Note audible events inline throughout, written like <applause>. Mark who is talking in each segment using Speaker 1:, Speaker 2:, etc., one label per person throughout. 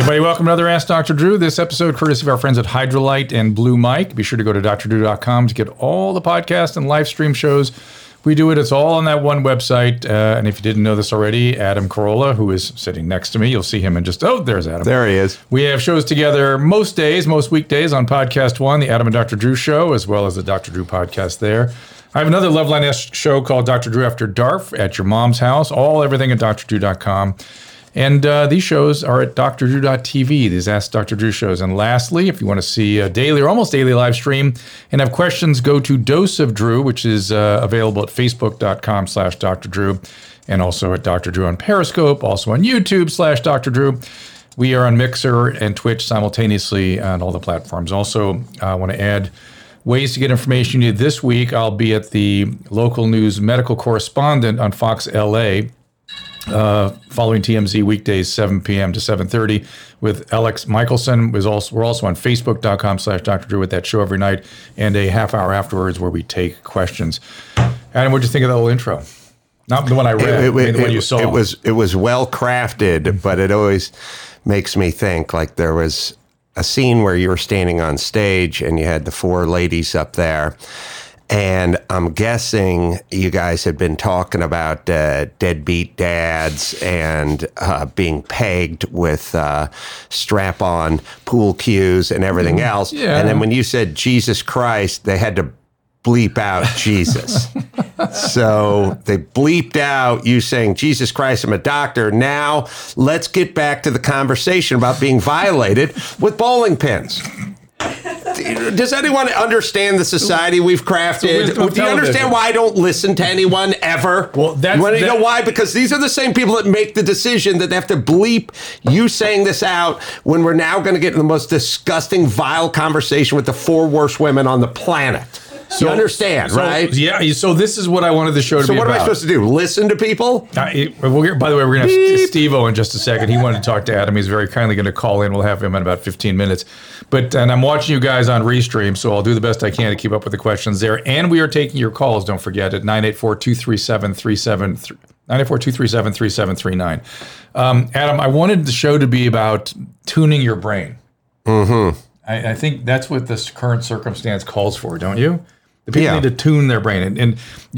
Speaker 1: Everybody, welcome to another Ask Dr. Drew. This episode, courtesy of our friends at Hydralyte and Blue Mic. Be sure to go to drdrew.com to get all the podcast and live stream shows. We do it, it's all on that one website. Uh, and if you didn't know this already, Adam Carolla, who is sitting next to me, you'll see him in just, oh, there's Adam.
Speaker 2: There he is.
Speaker 1: We have shows together most days, most weekdays on Podcast One, the Adam and Dr. Drew Show, as well as the Dr. Drew podcast there. I have another Loveline show called Dr. Drew After Dark at your mom's house. All everything at drdrew.com. And uh, these shows are at drdrew.tv, these Ask Dr. Drew shows. And lastly, if you want to see a daily or almost daily live stream and have questions, go to Dose of Drew, which is uh, available at facebook.com slash Dr. Drew and also at Dr. Drew on Periscope, also on YouTube slash Dr. Drew. We are on Mixer and Twitch simultaneously on all the platforms. Also, I want to add ways to get information you need this week. I'll be at the local news medical correspondent on Fox LA uh, following TMZ weekdays 7 p.m. to 7:30 with Alex Michelson. Was also we're also on Facebook.com slash Dr. Drew with that show every night and a half hour afterwards where we take questions. Adam, what'd you think of the whole intro? Not the one I read, I mean, the one you saw.
Speaker 2: It was it was well crafted, but it always makes me think like there was a scene where you were standing on stage and you had the four ladies up there. And I'm guessing you guys had been talking about uh, deadbeat dads and uh, being pegged with uh, strap on pool cues and everything else.
Speaker 1: Yeah.
Speaker 2: And then when you said Jesus Christ, they had to bleep out <laughs> Jesus. so they bleeped out you saying, Jesus Christ, I'm a doctor. Now let's get back to the conversation about being violated with bowling pins. Does anyone understand the society we've crafted? Do you understand why I don't listen to anyone ever?
Speaker 1: Well, that's-
Speaker 2: you want to
Speaker 1: that-
Speaker 2: know why? Because these are the same people that make the decision that they have to bleep you saying this out when we're now going to get in the most disgusting, vile conversation with the four worst women on the planet. You understand,
Speaker 1: So-
Speaker 2: right?
Speaker 1: Yeah. So this is what I wanted the show to
Speaker 2: So
Speaker 1: be So
Speaker 2: what am I supposed to do? Listen to people?
Speaker 1: Uh, it- we'll get- by the way, we're going to have Steve O in just a second. He wanted to talk to Adam. He's very kindly going to call in. We'll have him in about 15 minutes. But and I'm watching you guys on Restream, so I'll do the best I can to keep up with the questions there. And we are taking your calls. Don't forget at 984-237-37 984-237-3739. Um, Adam, I wanted the show to be about tuning your brain. Mm-hmm. I, I think that's what this current circumstance calls for, don't you? People
Speaker 2: Yeah.
Speaker 1: need to tune their brain. And, and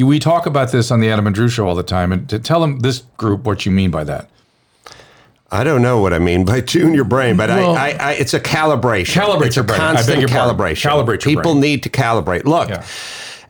Speaker 1: we talk about this on the Adam and Drew show all the time. And to tell them this group what you mean by that.
Speaker 2: I don't know what I mean by <laughs> tune your brain, but
Speaker 1: Well-
Speaker 2: I, I, I, it's a calibration.
Speaker 1: Calibrate
Speaker 2: it's
Speaker 1: your
Speaker 2: a
Speaker 1: brain. I
Speaker 2: constant
Speaker 1: your pardon.
Speaker 2: calibration.
Speaker 1: Calibrate your
Speaker 2: People
Speaker 1: brain.
Speaker 2: need to calibrate. Look,
Speaker 1: Yeah.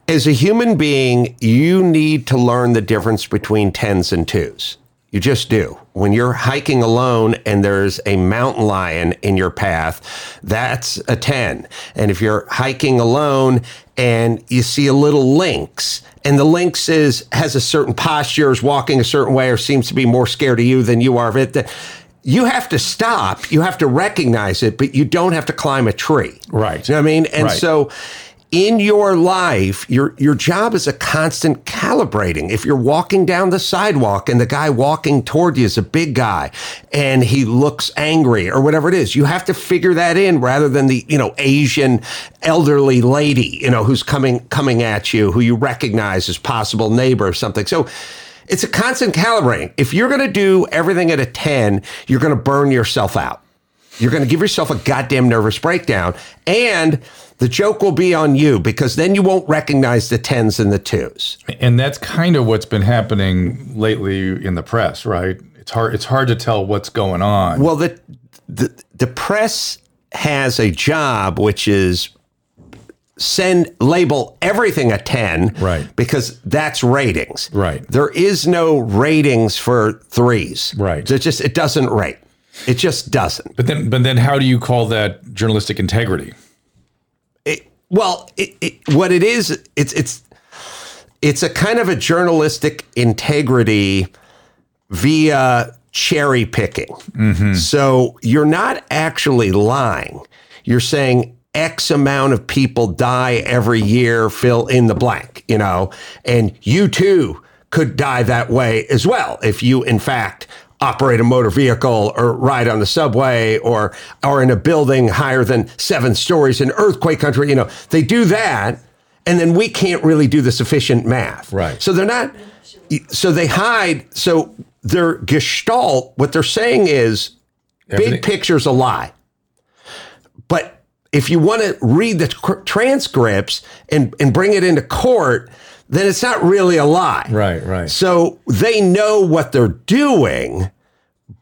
Speaker 2: as a human being, you need to learn the difference between tens and twos. You just do. When you're hiking alone and there's a mountain lion in your path, that's a 10. And if you're hiking alone and you see a little lynx and the lynx is has a certain posture, is walking a certain way, or seems to be more scared of you than you are of it, you have to stop. You have to recognize it, but you don't have to climb a tree.
Speaker 1: Right.
Speaker 2: You know what I mean? And
Speaker 1: Right.
Speaker 2: so in your life, your your job is a constant calibrating. If you're walking down the sidewalk and the guy walking toward you is a big guy and he looks angry or whatever it is, you have to figure that in rather than the, you know, Asian elderly lady, you know, who's coming coming at you, who you recognize as possible neighbor or something. So it's a constant calibrating. If you're going to do everything at a 10, you're going to burn yourself out. You're going to give yourself a goddamn nervous breakdown. And the joke will be on you because then you won't recognize the tens and the twos.
Speaker 1: And that's kind of what's been happening lately in the press, right? It's hard. It's hard to tell what's going on.
Speaker 2: Well, the, the, the press has a job, which is send label everything a 10
Speaker 1: Right.
Speaker 2: because that's ratings
Speaker 1: Right.
Speaker 2: there is no ratings for threes
Speaker 1: Right.
Speaker 2: it just it doesn't rate it just doesn't
Speaker 1: but then, but then, how do you call that journalistic integrity?
Speaker 2: Well, it, it, what it is, it's it's it's a kind of a journalistic integrity via cherry picking. Mm-hmm. So you're not actually lying. You're saying X amount of people die every year, fill in the blank, you know, and you too could die that way as well if you, in fact, operate a motor vehicle or ride on the subway or are in a building higher than seven stories in earthquake country. You know, they do that. And then we can't really do the sufficient math.
Speaker 1: Right.
Speaker 2: So they're not, so they hide. So their gestalt, what they're saying is
Speaker 1: Everything-
Speaker 2: big picture's a lie. But if you want to read the transcripts and, and bring it into court, then it's not really a lie.
Speaker 1: Right, right.
Speaker 2: So they know what they're doing,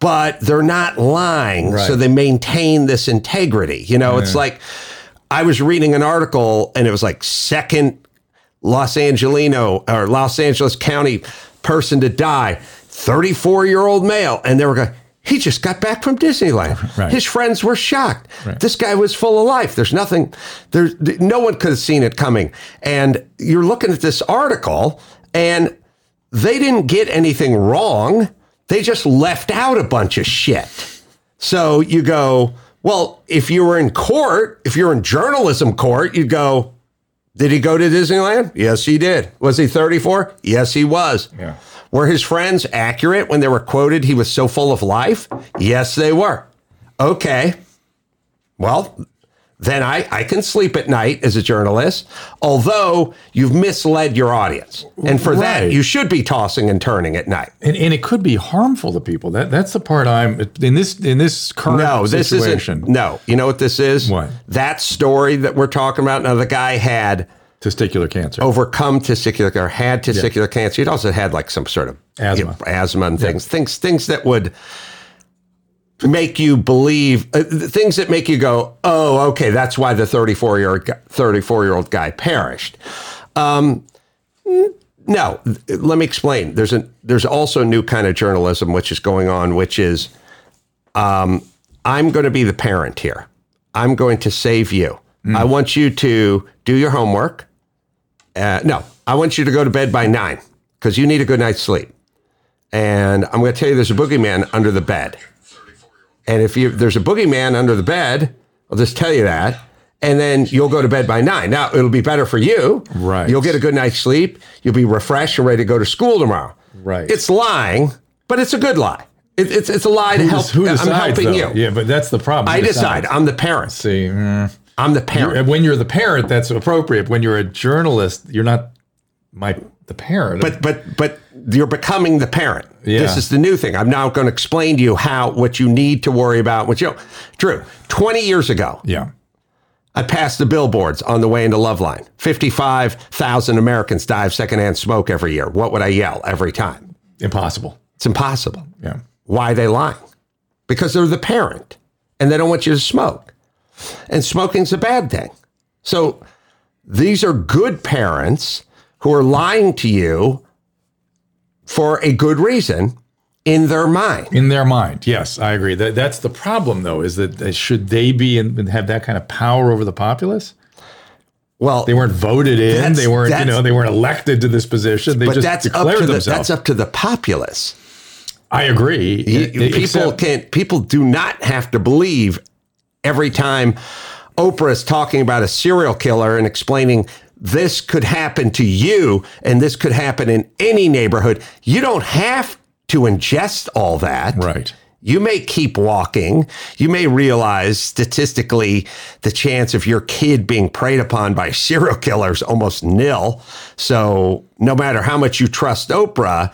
Speaker 2: but they're not lying.
Speaker 1: Right.
Speaker 2: So they maintain this integrity. You know, it's like I was reading an article and it was like second Los Angelino or Los Angeles County person to die, 34 year old male. And they were going, he just got back from Disneyland.
Speaker 1: Right.
Speaker 2: His friends were shocked. This guy was full of life. There's nothing, there's no one could have seen it coming. And you're looking at this article and they didn't get anything wrong. They just left out a bunch of shit. So you go, well, if you were in court, if you're in journalism court, you'd go, did he go to Disneyland? Yes, he did. Was he 34? Yes, he was.
Speaker 1: Yeah.
Speaker 2: Were his friends accurate when they were quoted he was so full of life? Yes, they were. Okay. Well, then I, I can sleep at night as a journalist, although you've misled your audience. And for that, you should be tossing and turning at night.
Speaker 1: And, and it could be harmful to people. That that's the part I'm in this in this current
Speaker 2: No, this
Speaker 1: situation.
Speaker 2: isn't. No, you know what this is?
Speaker 1: What?
Speaker 2: That story that we're talking about. Now, the guy had
Speaker 1: Testicular cancer.
Speaker 2: overcome testicular or had testicular cancer. He'd also had like some sort of
Speaker 1: Asthma.
Speaker 2: you know, asthma and things, things, things that would make you believe uh, things that make you go, oh, okay, that's why the 34 year old 34 year old guy perished. Um, no, let me explain. There's a there's also a new kind of journalism which is going on, which is um, I'm going to be the parent here. I'm going to save you. I want you to do your homework. Uh, no, I want you to go to bed by nine because you need a good night's sleep. And I'm going to tell you there's a boogeyman under the bed. And if you there's a boogeyman under the bed, I'll just tell you that. And then you'll go to bed by nine. Now it'll be better for you.
Speaker 1: Right.
Speaker 2: You'll get a good night's sleep. You'll be refreshed and ready to go to school tomorrow.
Speaker 1: Right.
Speaker 2: It's lying, but it's a good lie. It, it's it's a lie to
Speaker 1: Who
Speaker 2: help.
Speaker 1: who
Speaker 2: I'm helping
Speaker 1: though?
Speaker 2: you.
Speaker 1: Yeah, but that's the problem.
Speaker 2: I
Speaker 1: Who
Speaker 2: decide. I'm the parent.
Speaker 1: See, mm,
Speaker 2: I'm the
Speaker 1: you're-
Speaker 2: parent.
Speaker 1: when you're the parent, that's appropriate. When you're a journalist, you're not my the parent.
Speaker 2: But but but you're becoming the parent.
Speaker 1: Yeah.
Speaker 2: This is the new thing. I'm now going to explain to you how what you need to worry about. What you Drew, 20 years ago,
Speaker 1: yeah,
Speaker 2: I passed the billboards on the way into Loveline. 55,000 Americans die of secondhand smoke every year. What would I yell every time?
Speaker 1: impossible.
Speaker 2: It's impossible.
Speaker 1: Yeah,
Speaker 2: Why are they lying? Because they're the parent and they don't want you to smoke. And smoking's a bad thing. So these are good parents who are lying to you for a good reason in their mind.
Speaker 1: in their mind, yes, I agree. That that's the problem, though, is that should they be and have that kind of power over the populace?
Speaker 2: Well,
Speaker 1: They weren't voted in. They weren't, you know, they weren't elected to this position. They
Speaker 2: but
Speaker 1: just
Speaker 2: that's up
Speaker 1: declared
Speaker 2: to the,
Speaker 1: themselves.
Speaker 2: that's up to the populace.
Speaker 1: I agree.
Speaker 2: You- people
Speaker 1: except-
Speaker 2: can't people do not have to believe every time Oprah is talking about a serial killer and explaining this could happen to you and this could happen in any neighborhood. You don't have to ingest all that.
Speaker 1: Right.
Speaker 2: You may keep walking. You may realize statistically the chance of your kid being preyed upon by serial killers almost nil. So no matter how much you trust Oprah,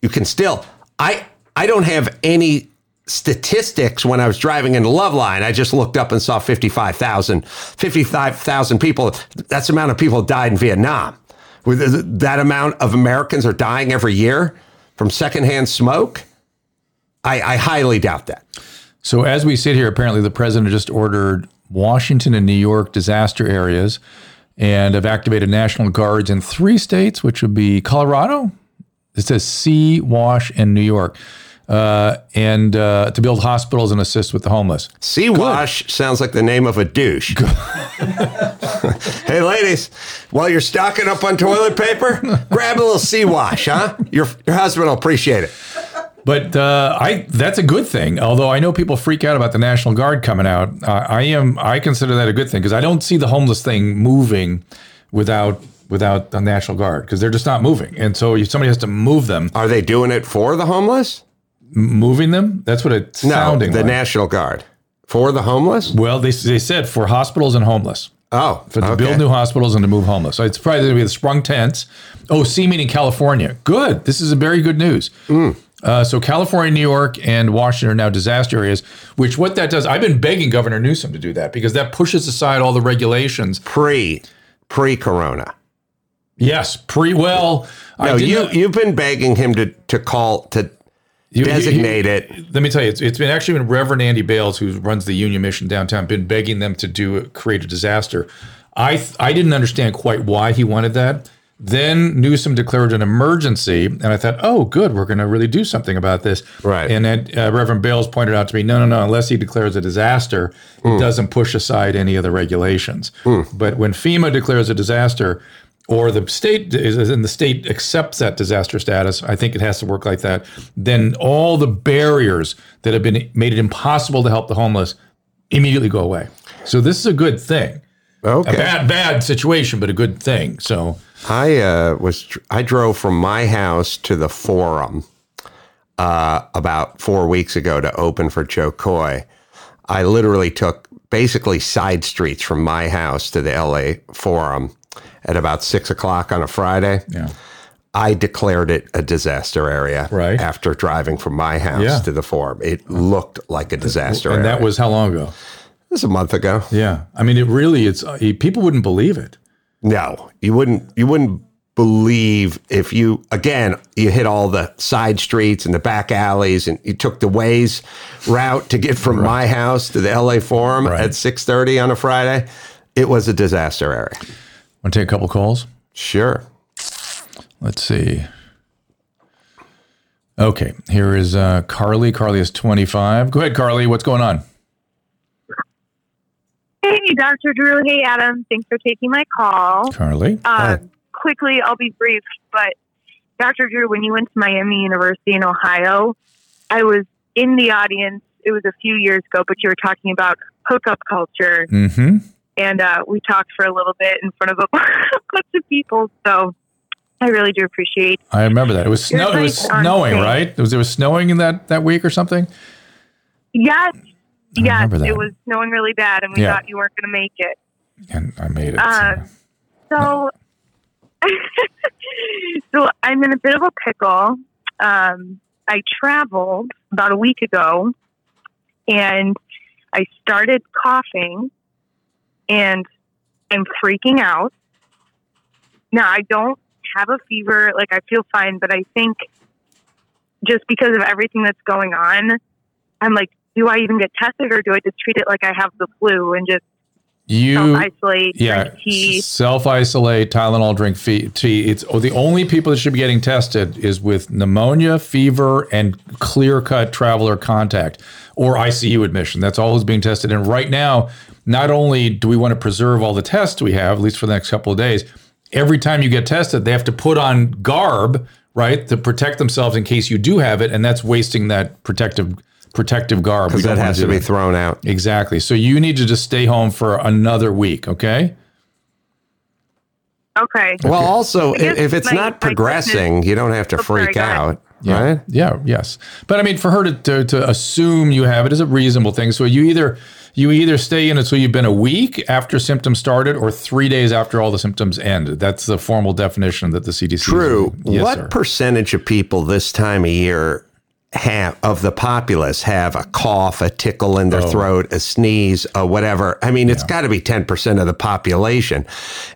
Speaker 2: you can still I I don't have any statistics when I was driving into Loveline. I just looked up and saw 55,000 55,000 people. That's the amount of people died in Vietnam. With that amount of Americans are dying every year from secondhand smoke. I, I highly doubt that.
Speaker 1: So as we sit here, apparently the president just ordered Washington and New York disaster areas and have activated national guards in three states, which would be Colorado. It says C, Wash, and New York, uh, and uh, to build hospitals and assist with the homeless.
Speaker 2: Sea Wash sounds like the name of a douche. <laughs> Hey, ladies, while you're stocking up on toilet paper, grab a little sea wash, huh? Your, your husband will appreciate it.
Speaker 1: But uh, I that's a good thing. Although I know people freak out about the National Guard coming out, uh, I am I consider that a good thing because I don't see the homeless thing moving without without the National Guard because they're just not moving, and so if somebody has to move them.
Speaker 2: Are they doing it for the homeless?
Speaker 1: Moving them? That's what it's
Speaker 2: No,
Speaker 1: sounding
Speaker 2: the
Speaker 1: like.
Speaker 2: National Guard. For the homeless?
Speaker 1: well, they, they said for hospitals and homeless.
Speaker 2: Oh,
Speaker 1: For to
Speaker 2: okay.
Speaker 1: build new hospitals and to move homeless. So it's probably going to be the sprung tents. Oh, Seaman in California. Good. This is a very good news. Uh, so California, New York, and Washington are now disaster areas. Which what that does, I've been begging Governor Newsom to do that because that pushes aside all the regulations.
Speaker 2: pre pre corona.
Speaker 1: Yes, pre well.
Speaker 2: No, you
Speaker 1: not-
Speaker 2: you've been begging him to to call to
Speaker 1: you- you-
Speaker 2: designate it.
Speaker 1: Let me tell you, it's, it's been actually been Reverend Andy Bales, who runs the Union Mission downtown, been begging them to do create a disaster. I I didn't understand quite why he wanted that. Then Newsom declared an emergency, and I thought, oh, good, we're going to really do something about this.
Speaker 2: Right.
Speaker 1: And then uh, Reverend Bales pointed out to me, no, no, no, unless he declares a disaster, it doesn't push aside any of the regulations. But when FEMA declares a disaster, or the state is and the state accepts that disaster status, I think it has to work like that. Then all the barriers that have been made it impossible to help the homeless immediately go away. So this is a good thing. A
Speaker 2: Okay.
Speaker 1: bad, bad situation, but a good thing. So
Speaker 2: I uh, was I drove from my house to the forum uh, about four weeks ago to open for Jo Koy. I literally took basically side streets from my house to the LA forum at about six o'clock on a Friday.
Speaker 1: yeah,
Speaker 2: I declared it a disaster area
Speaker 1: Right.
Speaker 2: after driving from my house
Speaker 1: Yeah.
Speaker 2: to the forum. It looked like a disaster
Speaker 1: and
Speaker 2: area.
Speaker 1: that was how long ago?
Speaker 2: It was a month ago.
Speaker 1: Yeah, I mean, it really it's uh, people wouldn't believe it.
Speaker 2: No, you wouldn't. You wouldn't believe if you again you hit all the side streets and the back alleys, and you took the Waze route to get from my house to the LA Forum
Speaker 1: Right.
Speaker 2: at six thirty on a Friday. It was a disaster area.
Speaker 1: Want to take a couple calls?
Speaker 2: Sure.
Speaker 1: Let's see. Okay, here is uh, Carly. Carly is 25. Go ahead, Carly. What's going on?
Speaker 3: Hey, Dr. Drew. Hey, Adam. Thanks for taking my call.
Speaker 1: Carly.
Speaker 3: Um, quickly, I'll be brief, but Dr. Drew, when you went to Miami University in Ohio, I was in the audience. It was a few years ago, but you were talking about hookup culture,
Speaker 1: Mm-hmm.
Speaker 3: And uh, we talked for a little bit in front of a <laughs> bunch of people. So I really do appreciate.
Speaker 1: I remember that. It was snow. It was snowing, right? It was it was snowing in that that week or something.
Speaker 3: Yes, yes, it was snowing really bad, and we
Speaker 1: Yeah.
Speaker 3: thought you weren't going to make it.
Speaker 1: And I made it.
Speaker 3: Uh,
Speaker 1: so-
Speaker 3: So, <laughs> so I'm in a bit of a pickle. Um, I traveled about a week ago, and I started coughing, and I'm freaking out. Now I don't have a fever; like I feel fine, but I think just because of everything that's going on, I'm like, do I even get tested, or do I just treat it like I have the flu and just
Speaker 1: you
Speaker 3: self isolate,
Speaker 1: yeah, self isolate, Tylenol, drink fe- tea. It's oh, the only people that should be getting tested is with pneumonia, fever, and clear cut traveler contact or ICU admission. That's all who's being tested. And right now, not only do we want to preserve all the tests we have, at least for the next couple of days, every time you get tested, they have to put on garb, right, to protect themselves in case you do have it, and that's wasting that protective protective garb.
Speaker 2: Because that
Speaker 1: don't wanna
Speaker 2: has to be
Speaker 1: that.
Speaker 2: thrown out.
Speaker 1: Exactly. So you need to just stay home for another week, okay?
Speaker 3: Okay.
Speaker 2: Well, also,
Speaker 3: I
Speaker 2: if it's
Speaker 3: my-
Speaker 2: not
Speaker 3: my
Speaker 2: progressing, you don't have to
Speaker 3: Oh,
Speaker 2: freak
Speaker 3: go
Speaker 2: out,
Speaker 1: Yeah.
Speaker 2: right?
Speaker 1: Yeah. Yes. But I mean, for her to, to to assume you have it is a reasonable thing. So you either you either stay in it until you've been a week after symptoms started, or three days after all the symptoms end. That's the formal definition that the CDC.
Speaker 2: True.
Speaker 1: Yes,
Speaker 2: what
Speaker 1: sir.
Speaker 2: percentage of people this time of year have of the populace have a cough, a tickle in their
Speaker 1: Oh.
Speaker 2: throat, a sneeze, a whatever? I mean, it's got to be 10% of the population.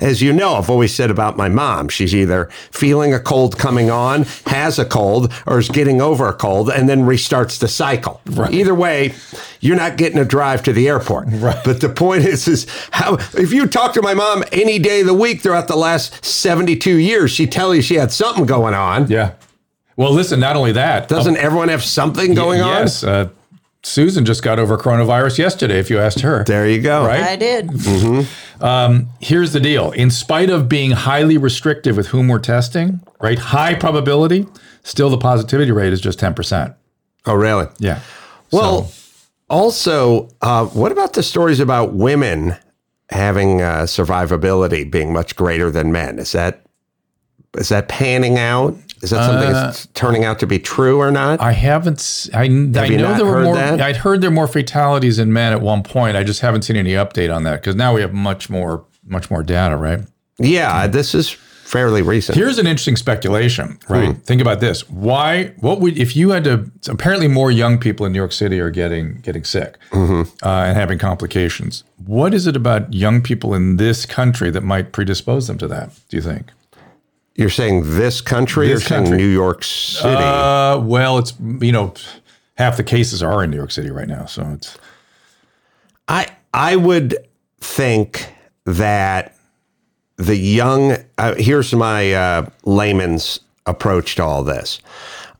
Speaker 2: As you know, I've always said about my mom, she's either feeling a cold coming on, has a cold, or is getting over a cold and then restarts the cycle.
Speaker 1: Right.
Speaker 2: Either way, you're not getting a drive to the airport.
Speaker 1: Right.
Speaker 2: But the point is, is how if you talk to my mom any day of the week throughout the last 72 years, she'd tell you she had something going on.
Speaker 1: Yeah. Well, listen. Not only that,
Speaker 2: Doesn't everyone have something going on?
Speaker 1: Yes. Uh, Susan just got over coronavirus yesterday. If you asked her,
Speaker 2: There you go.
Speaker 1: Right?
Speaker 4: I did.
Speaker 1: Um, here's the deal: in spite of being highly restrictive with whom we're testing, right, high probability, still the positivity rate is just ten percent.
Speaker 2: Oh, really?
Speaker 1: Yeah.
Speaker 2: Well,
Speaker 1: So-
Speaker 2: also, uh, what about the stories about women having uh, survivability being much greater than men? Is that is that panning out? Is that something that's uh, turning out to be true or not?
Speaker 1: I haven't. I, I
Speaker 2: you
Speaker 1: know there were more.
Speaker 2: that?
Speaker 1: I'd heard there were more fatalities in men at one point. I just haven't seen any update on that because now we have much more, much more data, right?
Speaker 2: yeah, this is fairly recent.
Speaker 1: Here's an interesting speculation, hmm. right? Think about this. Why? What would if you had to? Apparently, more young people in New York City are getting getting sick mm-hmm. uh, and having complications. What is it about young people in this country that might predispose them to that? Do you think?
Speaker 2: You're saying this country
Speaker 1: This
Speaker 2: or saying
Speaker 1: country.
Speaker 2: New York City?
Speaker 1: Uh, well, it's you know, half the cases are in New York City right now, so it's
Speaker 2: I I would think that the young. Uh, here's my uh, layman's approach to all this.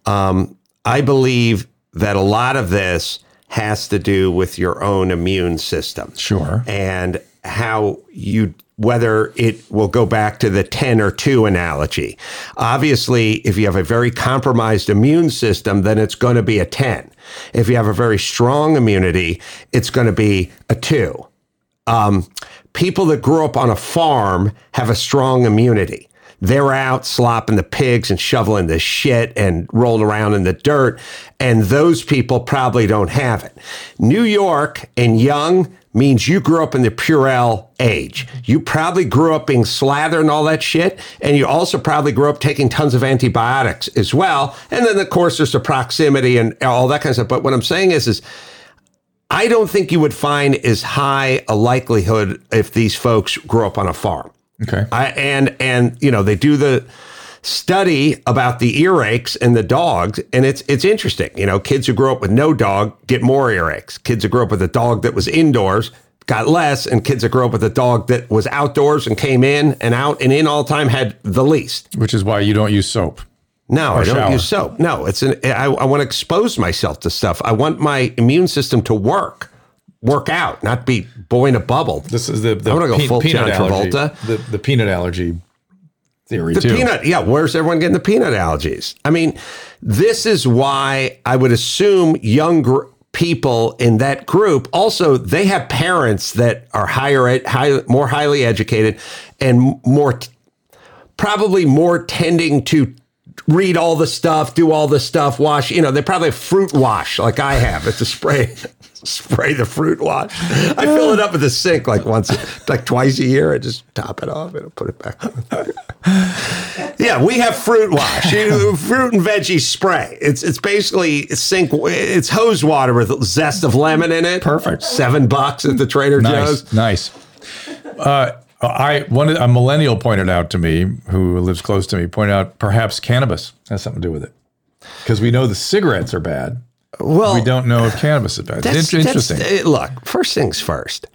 Speaker 2: Um, I believe that a lot of this has to do with your own immune system
Speaker 1: sure.
Speaker 2: and how you whether it will go back to the 10 or 2 analogy. Obviously, if you have a very compromised immune system, then it's going to be a 10. If you have a very strong immunity, it's going to be a 2. Um, people that grew up on a farm have a strong immunity. They're out slopping the pigs and shoveling the shit and rolling around in the dirt. And those people probably don't have it. New York and young means you grew up in the Purell age. You probably grew up being slathered and all that shit. And you also probably grew up taking tons of antibiotics as well. And then, of course, there's the proximity and all that kind of stuff. But what I'm saying is, is I don't think you would find as high a likelihood if these folks grew up on a farm.
Speaker 1: Okay.
Speaker 2: I, and and you know they do the study about the earaches and the dogs, and it's it's interesting. You know, kids who grow up with no dog get more earaches. Kids who grew up with a dog that was indoors got less, and kids that grew up with a dog that was outdoors and came in and out and in all the time had the least.
Speaker 1: Which is why you don't use soap.
Speaker 2: No, I don't
Speaker 1: shower.
Speaker 2: use soap. No, it's an. I, I want to expose myself to stuff. I want my immune system to work, work out, not be blowing a bubble.
Speaker 1: This is the, the
Speaker 2: I wanna go full
Speaker 1: peanut
Speaker 2: John
Speaker 1: allergy.
Speaker 2: Travolta.
Speaker 1: The, the peanut allergy theory
Speaker 2: The
Speaker 1: too.
Speaker 2: peanut, yeah. Where's everyone getting the peanut allergies? I mean, this is why I would assume young gr- people in that group also they have parents that are higher, ed, high, more highly educated, and more t- probably more tending to read all the stuff, do all the stuff, wash. You know, they probably fruit wash like I have. It's a spray. Spray the fruit wash. I fill it up at the sink like once, like twice a year. I just top it off and I'll put it back. <laughs> Yeah, we have fruit wash, fruit and veggie spray. It's it's basically sink. It's hose water with zest of lemon in it.
Speaker 1: Perfect.
Speaker 2: Seven bucks at the Trader Joe's.
Speaker 1: Nice, nice. Uh, I one a millennial pointed out to me who lives close to me pointed out perhaps cannabis has something to do with it because we know the cigarettes are bad.
Speaker 2: Well,
Speaker 1: We don't know if cannabis is bad.
Speaker 2: That's,
Speaker 1: It's interesting.
Speaker 2: that's- eh, look, first things first.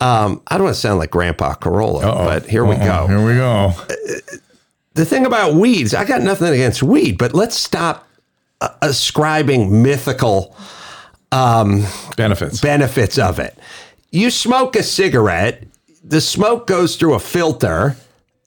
Speaker 2: Um, I don't want to sound like Grandpa Carolla, but here we
Speaker 1: Uh-oh,
Speaker 2: go.
Speaker 1: Here we go.
Speaker 2: the thing about weeds, I got nothing against weed, but let's stop uh, ascribing mythical
Speaker 1: Benefits.
Speaker 2: benefits of it. You smoke a cigarette, the smoke goes through a filter.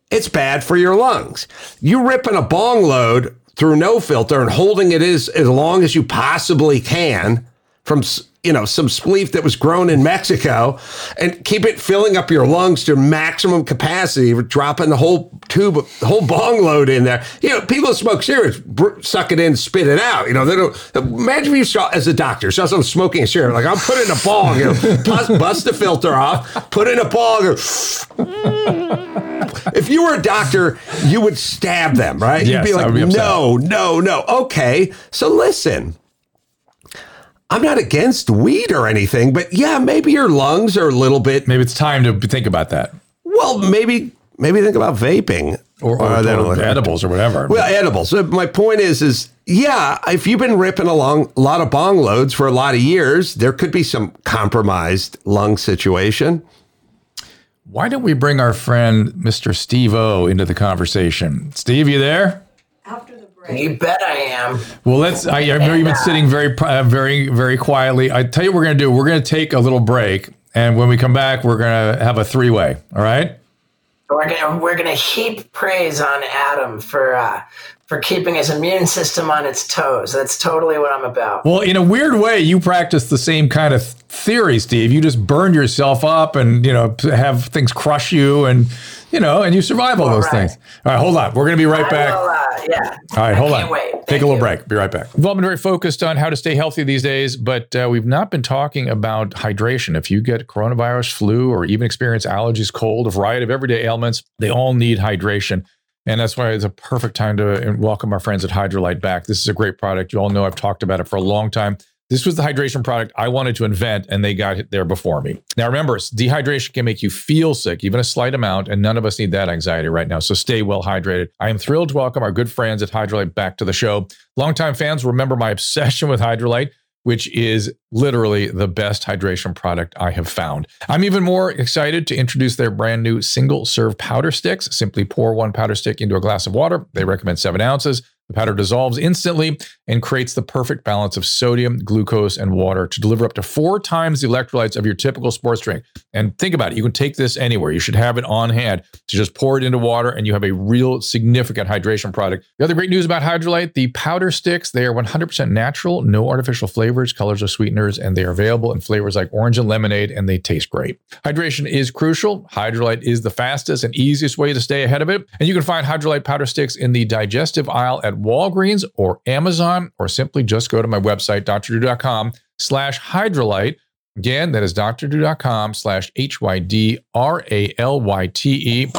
Speaker 2: It's bad for your lungs. You ripping a bong load through no filter and holding it as, as long as you possibly can from you know some spleef that was grown in Mexico and keep it filling up your lungs to maximum capacity, dropping the whole tube, the whole bong load in there. You know, people smoke cigarettes suck it in, spit it out. You know, they don't. Imagine if you saw as a doctor saw someone smoking a cigarette, like I'm putting in a bong, you know, bust, bust the filter off, put in a bong. <laughs> <laughs> <laughs> if you were a doctor, you would stab them, right?
Speaker 1: Yes,
Speaker 2: You'd be like,
Speaker 1: would be
Speaker 2: no, no, no. Okay, so listen. I'm not against weed or anything, but yeah, maybe your lungs are a little bit.
Speaker 1: Maybe it's time to think about that.
Speaker 2: Well, maybe maybe think about vaping
Speaker 1: Or, or, or edibles or whatever.
Speaker 2: Well, edibles. My point is, is yeah, if you've been ripping along a lot of bong loads for a lot of years, there could be some compromised lung situation.
Speaker 1: Why don't we bring our friend Mr. Steve O into the conversation? Steve, you there?
Speaker 4: You bet I am.
Speaker 1: Well, let's. I, I know you've been sitting very, uh, very, very quietly. I tell you, what we're going to do. We're going to take a little break, And when we come back, we're going to have a three way. All right.
Speaker 4: We're gonna we're gonna heap praise on Adam for uh, for keeping his immune system on its toes. That's totally what I'm about.
Speaker 1: Well, in a weird way, you practice the same kind of theory, Steve. You just burn yourself up and you know have things crush you and you know, and you survive all, those right. things. All right, hold on. We're going to be right I back.
Speaker 4: Will, uh, yeah.
Speaker 1: All right, hold on.
Speaker 4: Wait.
Speaker 1: Take a little you. break. Be right back. We've all been very focused on how to stay healthy these days, but uh, we've not been talking about hydration. If you get coronavirus, flu, or even experience allergies, cold, a variety of everyday ailments, they all need hydration. And that's why it's a perfect time to welcome our friends at Hydralyte back. This is a great product. You all know I've talked about it for a long time. This was the hydration product I wanted to invent, and they got it there before me. Now, remember, dehydration can make you feel sick, even a slight amount, and none of us need that anxiety right now. So stay well hydrated. I am thrilled to welcome our good friends at Hydralyte back to the show. Longtime fans remember my obsession with Hydralyte which is literally the best hydration product I have found. I'm even more excited to introduce their brand new single serve powder sticks. Simply pour one powder stick into a glass of water. They recommend seven ounces. The powder dissolves instantly and creates the perfect balance of sodium, glucose, and water to deliver up to four times the electrolytes of your typical sports drink. And think about it, you can take this anywhere. You should have it on hand to just pour it into water and you have a real significant hydration product. The other great news about Hydralyte, the powder sticks, they are 100% natural, no artificial flavors, colors, or sweeteners, and they are available in flavors like orange and lemonade, and they taste great. Hydration is crucial. Hydralyte is the fastest and easiest way to stay ahead of it. And you can find Hydralyte powder sticks in the digestive aisle at Walgreens or Amazon, or simply just go to my website, drdrew.com slash hydralyte. Again, that is drdrew.com slash H-Y-D-R-A-L-Y-T-E.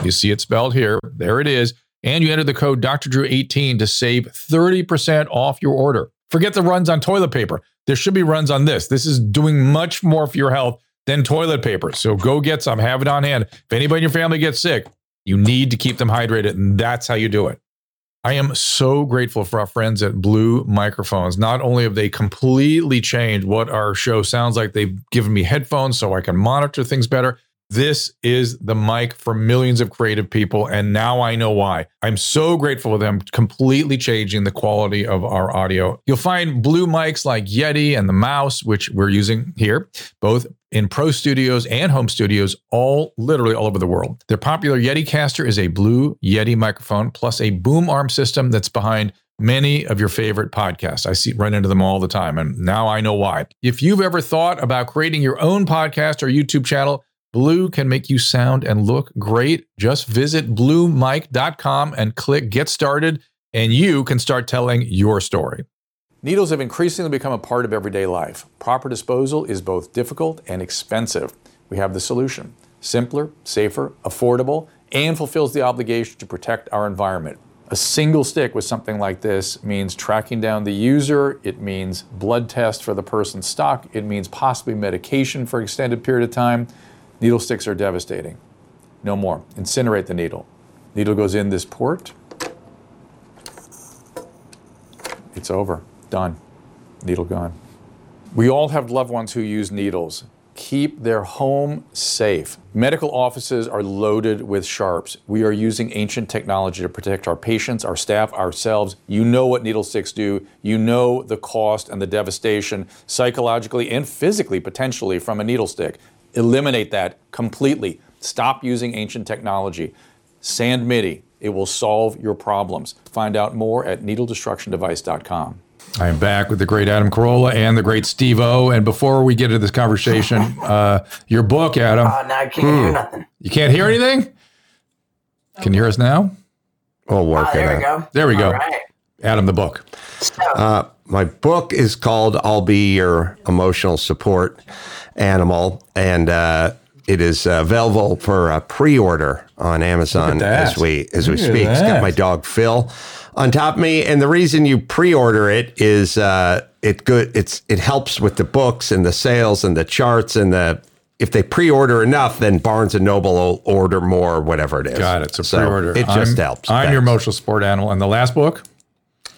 Speaker 1: You see it spelled here. There it is. And you enter the code DrDrew18 to save 30% off your order. Forget the runs on toilet paper. There should be runs on this. This is doing much more for your health than toilet paper. So go get some, have it on hand. If anybody in your family gets sick, you need to keep them hydrated, and that's how you do it. I am so grateful for our friends at Blue Microphones. Not only have they completely changed what our show sounds like, they've given me headphones so I can monitor things better. This is the mic for millions of creative people. And now I know why. I'm so grateful for them completely changing the quality of our audio. You'll find blue mics like Yeti and the Mouse, which we're using here, both in pro studios and home studios, all literally all over the world. Their popular Yeticaster is a blue Yeti microphone plus a boom arm system that's behind many of your favorite podcasts. I see run into them all the time, and now I know why. If you've ever thought about creating your own podcast or YouTube channel, Blue can make you sound and look great. Just visit bluemic.com and click get started, and you can start telling your story. Needles have increasingly become a part of everyday life. Proper disposal is both difficult and expensive. We have the solution simpler, safer, affordable, and fulfills the obligation to protect our environment. A single stick with something like this means tracking down the user, it means blood test for the person's stock, it means possibly medication for extended period of time. Needle sticks are devastating. No more. Incinerate the needle. Needle goes in this port. It's over. Done. Needle gone. We all have loved ones who use needles. Keep their home safe. Medical offices are loaded with sharps. We are using ancient technology to protect our patients, our staff, ourselves. You know what needle sticks do. You know the cost and the devastation psychologically and physically, potentially, from a needle stick. Eliminate that completely. Stop using ancient technology. Sand MIDI, it will solve your problems. Find out more at needledestructiondevice.com. I am back with the great Adam Carolla and the great Steve O. And before we get into this conversation, <laughs> uh, your book, Adam.
Speaker 4: Oh, now I can't hmm. hear nothing.
Speaker 1: You can't hear anything? Can you hear us now?
Speaker 2: We'll work
Speaker 4: oh, there we go.
Speaker 1: There we go. Right. Adam, the book.
Speaker 2: Uh, my book is called I'll Be Your Emotional Support Animal, and uh, it is uh, available for a pre-order on Amazon as we as we speak. It's got my dog Phil on top of me, and the reason you pre-order it is uh, it good. It's it helps with the books and the sales and the charts and the. If they pre-order enough, then Barnes and Noble will order more, whatever it is.
Speaker 1: Got it. So, so pre-order.
Speaker 2: It just I'm, helps.
Speaker 1: I'm Thanks. your emotional support animal. And the last book.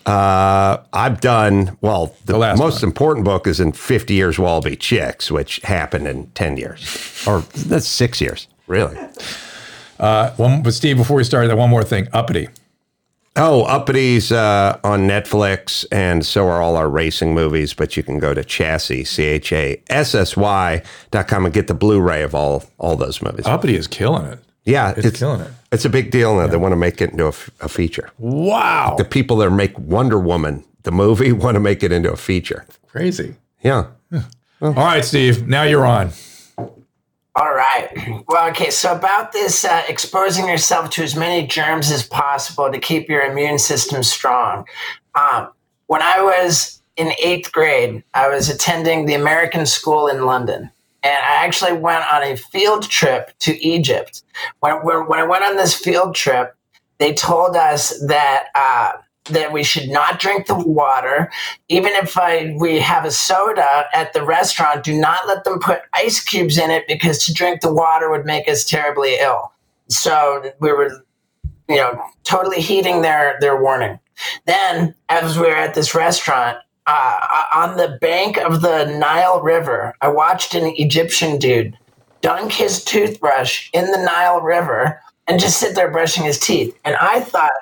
Speaker 2: Uh, I've done well. The, the most one. important book is in Fifty Years We'll All Be Chicks, which happened in ten years, or that's six years, really.
Speaker 1: Uh, one, but Steve, before we start, that one more thing, uppity.
Speaker 2: Oh, Uppity's uh, on Netflix, and so are all our racing movies. But you can go to Chassy, C H A S S Y dot com and get the Blu-ray of all all those movies.
Speaker 1: Uppity is killing it.
Speaker 2: Yeah,
Speaker 1: It's, killing it.
Speaker 2: It's a big deal now. They want to make it into a, f- a feature.
Speaker 1: Wow.
Speaker 2: The people that make Wonder Woman the movie <laughs> want to make it into a feature.
Speaker 1: Crazy.
Speaker 2: Yeah.
Speaker 1: All right, Steve. Now you're on.
Speaker 4: All right. Well, okay. So about this, uh, exposing yourself to as many germs as possible to keep your immune system strong. Um, when I was in eighth grade, I was attending the American School in London, and I actually went on a field trip to Egypt. When, when, I went on this field trip, they told us that. Uh, that we should not drink the water. Even if I, we have a soda at the restaurant, do not let them put ice cubes in it because to drink the water would make us terribly ill. So we were, you know, totally heeding their, their warning. Then, as we were at this restaurant, uh, on the bank of the Nile River, I watched an Egyptian dude dunk his toothbrush in the Nile River and just sit there brushing his teeth. And I thought,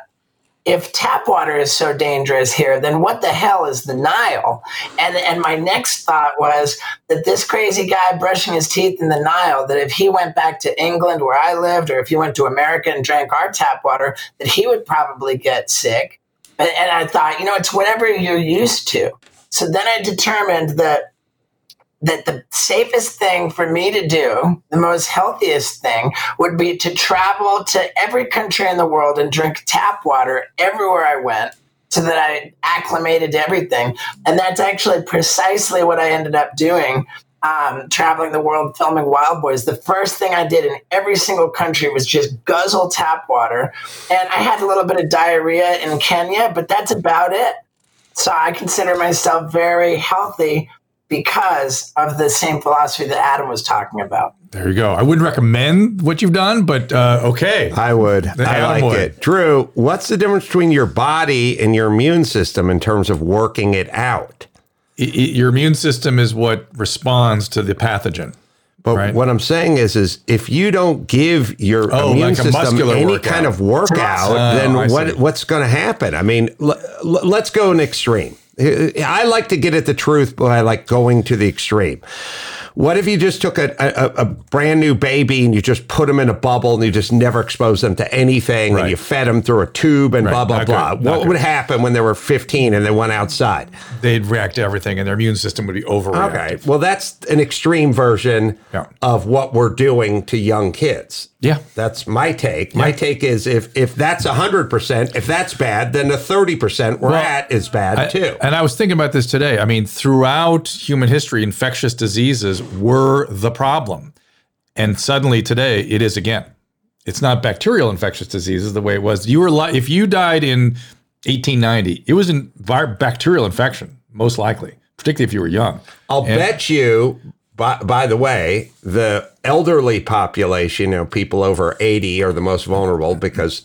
Speaker 4: if tap water is so dangerous here, then what the hell is the Nile? And and my next thought was that this crazy guy brushing his teeth in the Nile, that if he went back to England where I lived, or if he went to America and drank our tap water, that he would probably get sick. And, and I thought, you know, it's whatever you're used to. So then I determined that that the safest thing for me to do, the most healthiest thing, would be to travel to every country in the world and drink tap water everywhere I went so that I acclimated to everything. And that's actually precisely what I ended up doing. Um, traveling the world filming Wildboyz, the first thing I did in every single country was just guzzle tap water. And I had a little bit of diarrhea in Kenya, but that's about it. So I consider myself very healthy because of the same philosophy that Adam was talking about.
Speaker 1: There you go. I wouldn't recommend what you've done, but uh, okay.
Speaker 2: I would. I
Speaker 1: Adam
Speaker 2: like
Speaker 1: would.
Speaker 2: it. Drew, what's the difference between your body and your immune system in terms of working it out?
Speaker 1: I- I- your immune system is what responds to the pathogen.
Speaker 2: But
Speaker 1: Right.
Speaker 2: what I'm saying is, is if you don't give your
Speaker 1: Oh,
Speaker 2: immune
Speaker 1: like
Speaker 2: system any
Speaker 1: workout.
Speaker 2: kind of workout,
Speaker 1: Oh,
Speaker 2: then what what's going to happen? I mean, l- l- let's go an extreme. I like to get at the truth, but I like going to the extreme. What if you just took a, a, a brand new baby and you just put them in a bubble and you just never exposed them to anything
Speaker 1: Right.
Speaker 2: and you fed them through a tube and
Speaker 1: Right.
Speaker 2: blah, blah,
Speaker 1: Not
Speaker 2: blah?
Speaker 1: good. Not
Speaker 2: What
Speaker 1: good.
Speaker 2: would happen when they were 15 and they went outside?
Speaker 1: They'd react to everything, and their immune system would be overreactive.
Speaker 2: Okay. Well, that's an extreme version
Speaker 1: Yeah.
Speaker 2: of what we're doing to young kids.
Speaker 1: Yeah.
Speaker 2: That's my take. My take is if if that's 100%, if that's bad, then the 30% we're
Speaker 1: Well,
Speaker 2: at is bad
Speaker 1: I-
Speaker 2: too.
Speaker 1: And I was thinking about this today. I mean, throughout human history, infectious diseases were the problem. And suddenly today it is again. It's not bacterial infectious diseases the way it was. You were li- if you died in 1890, it was in vi- bacterial infection, most likely, particularly if you were young.
Speaker 2: I'll bet you by, by the way, the elderly population, you know, people over 80 are the most vulnerable because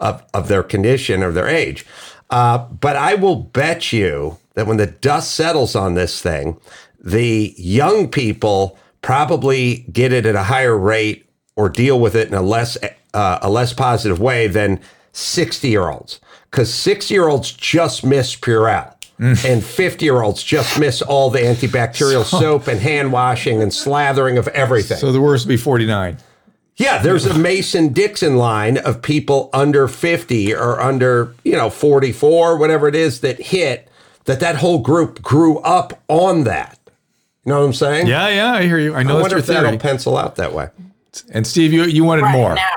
Speaker 2: of, of their condition or their age. Uh, but I will bet you that when the dust settles on this thing, the young people probably get it at a higher rate or deal with it in a less uh, a less positive way than 60 year olds because 60 year olds just miss Purell. Mm. And 50 year olds just miss all the antibacterial soap and hand washing and slathering of everything.
Speaker 1: So the worst would be 49.
Speaker 2: Yeah, there's a <laughs> Mason Dixon line of people under 50 or under, you know, 44, whatever it is that hit that that whole group grew up on that. You know what I'm saying?
Speaker 1: Yeah, yeah, I hear you. I
Speaker 2: I
Speaker 1: know that's
Speaker 2: wonder
Speaker 1: your
Speaker 2: if that'll pencil out that way.
Speaker 1: And Steve, you you wanted more.
Speaker 4: Now,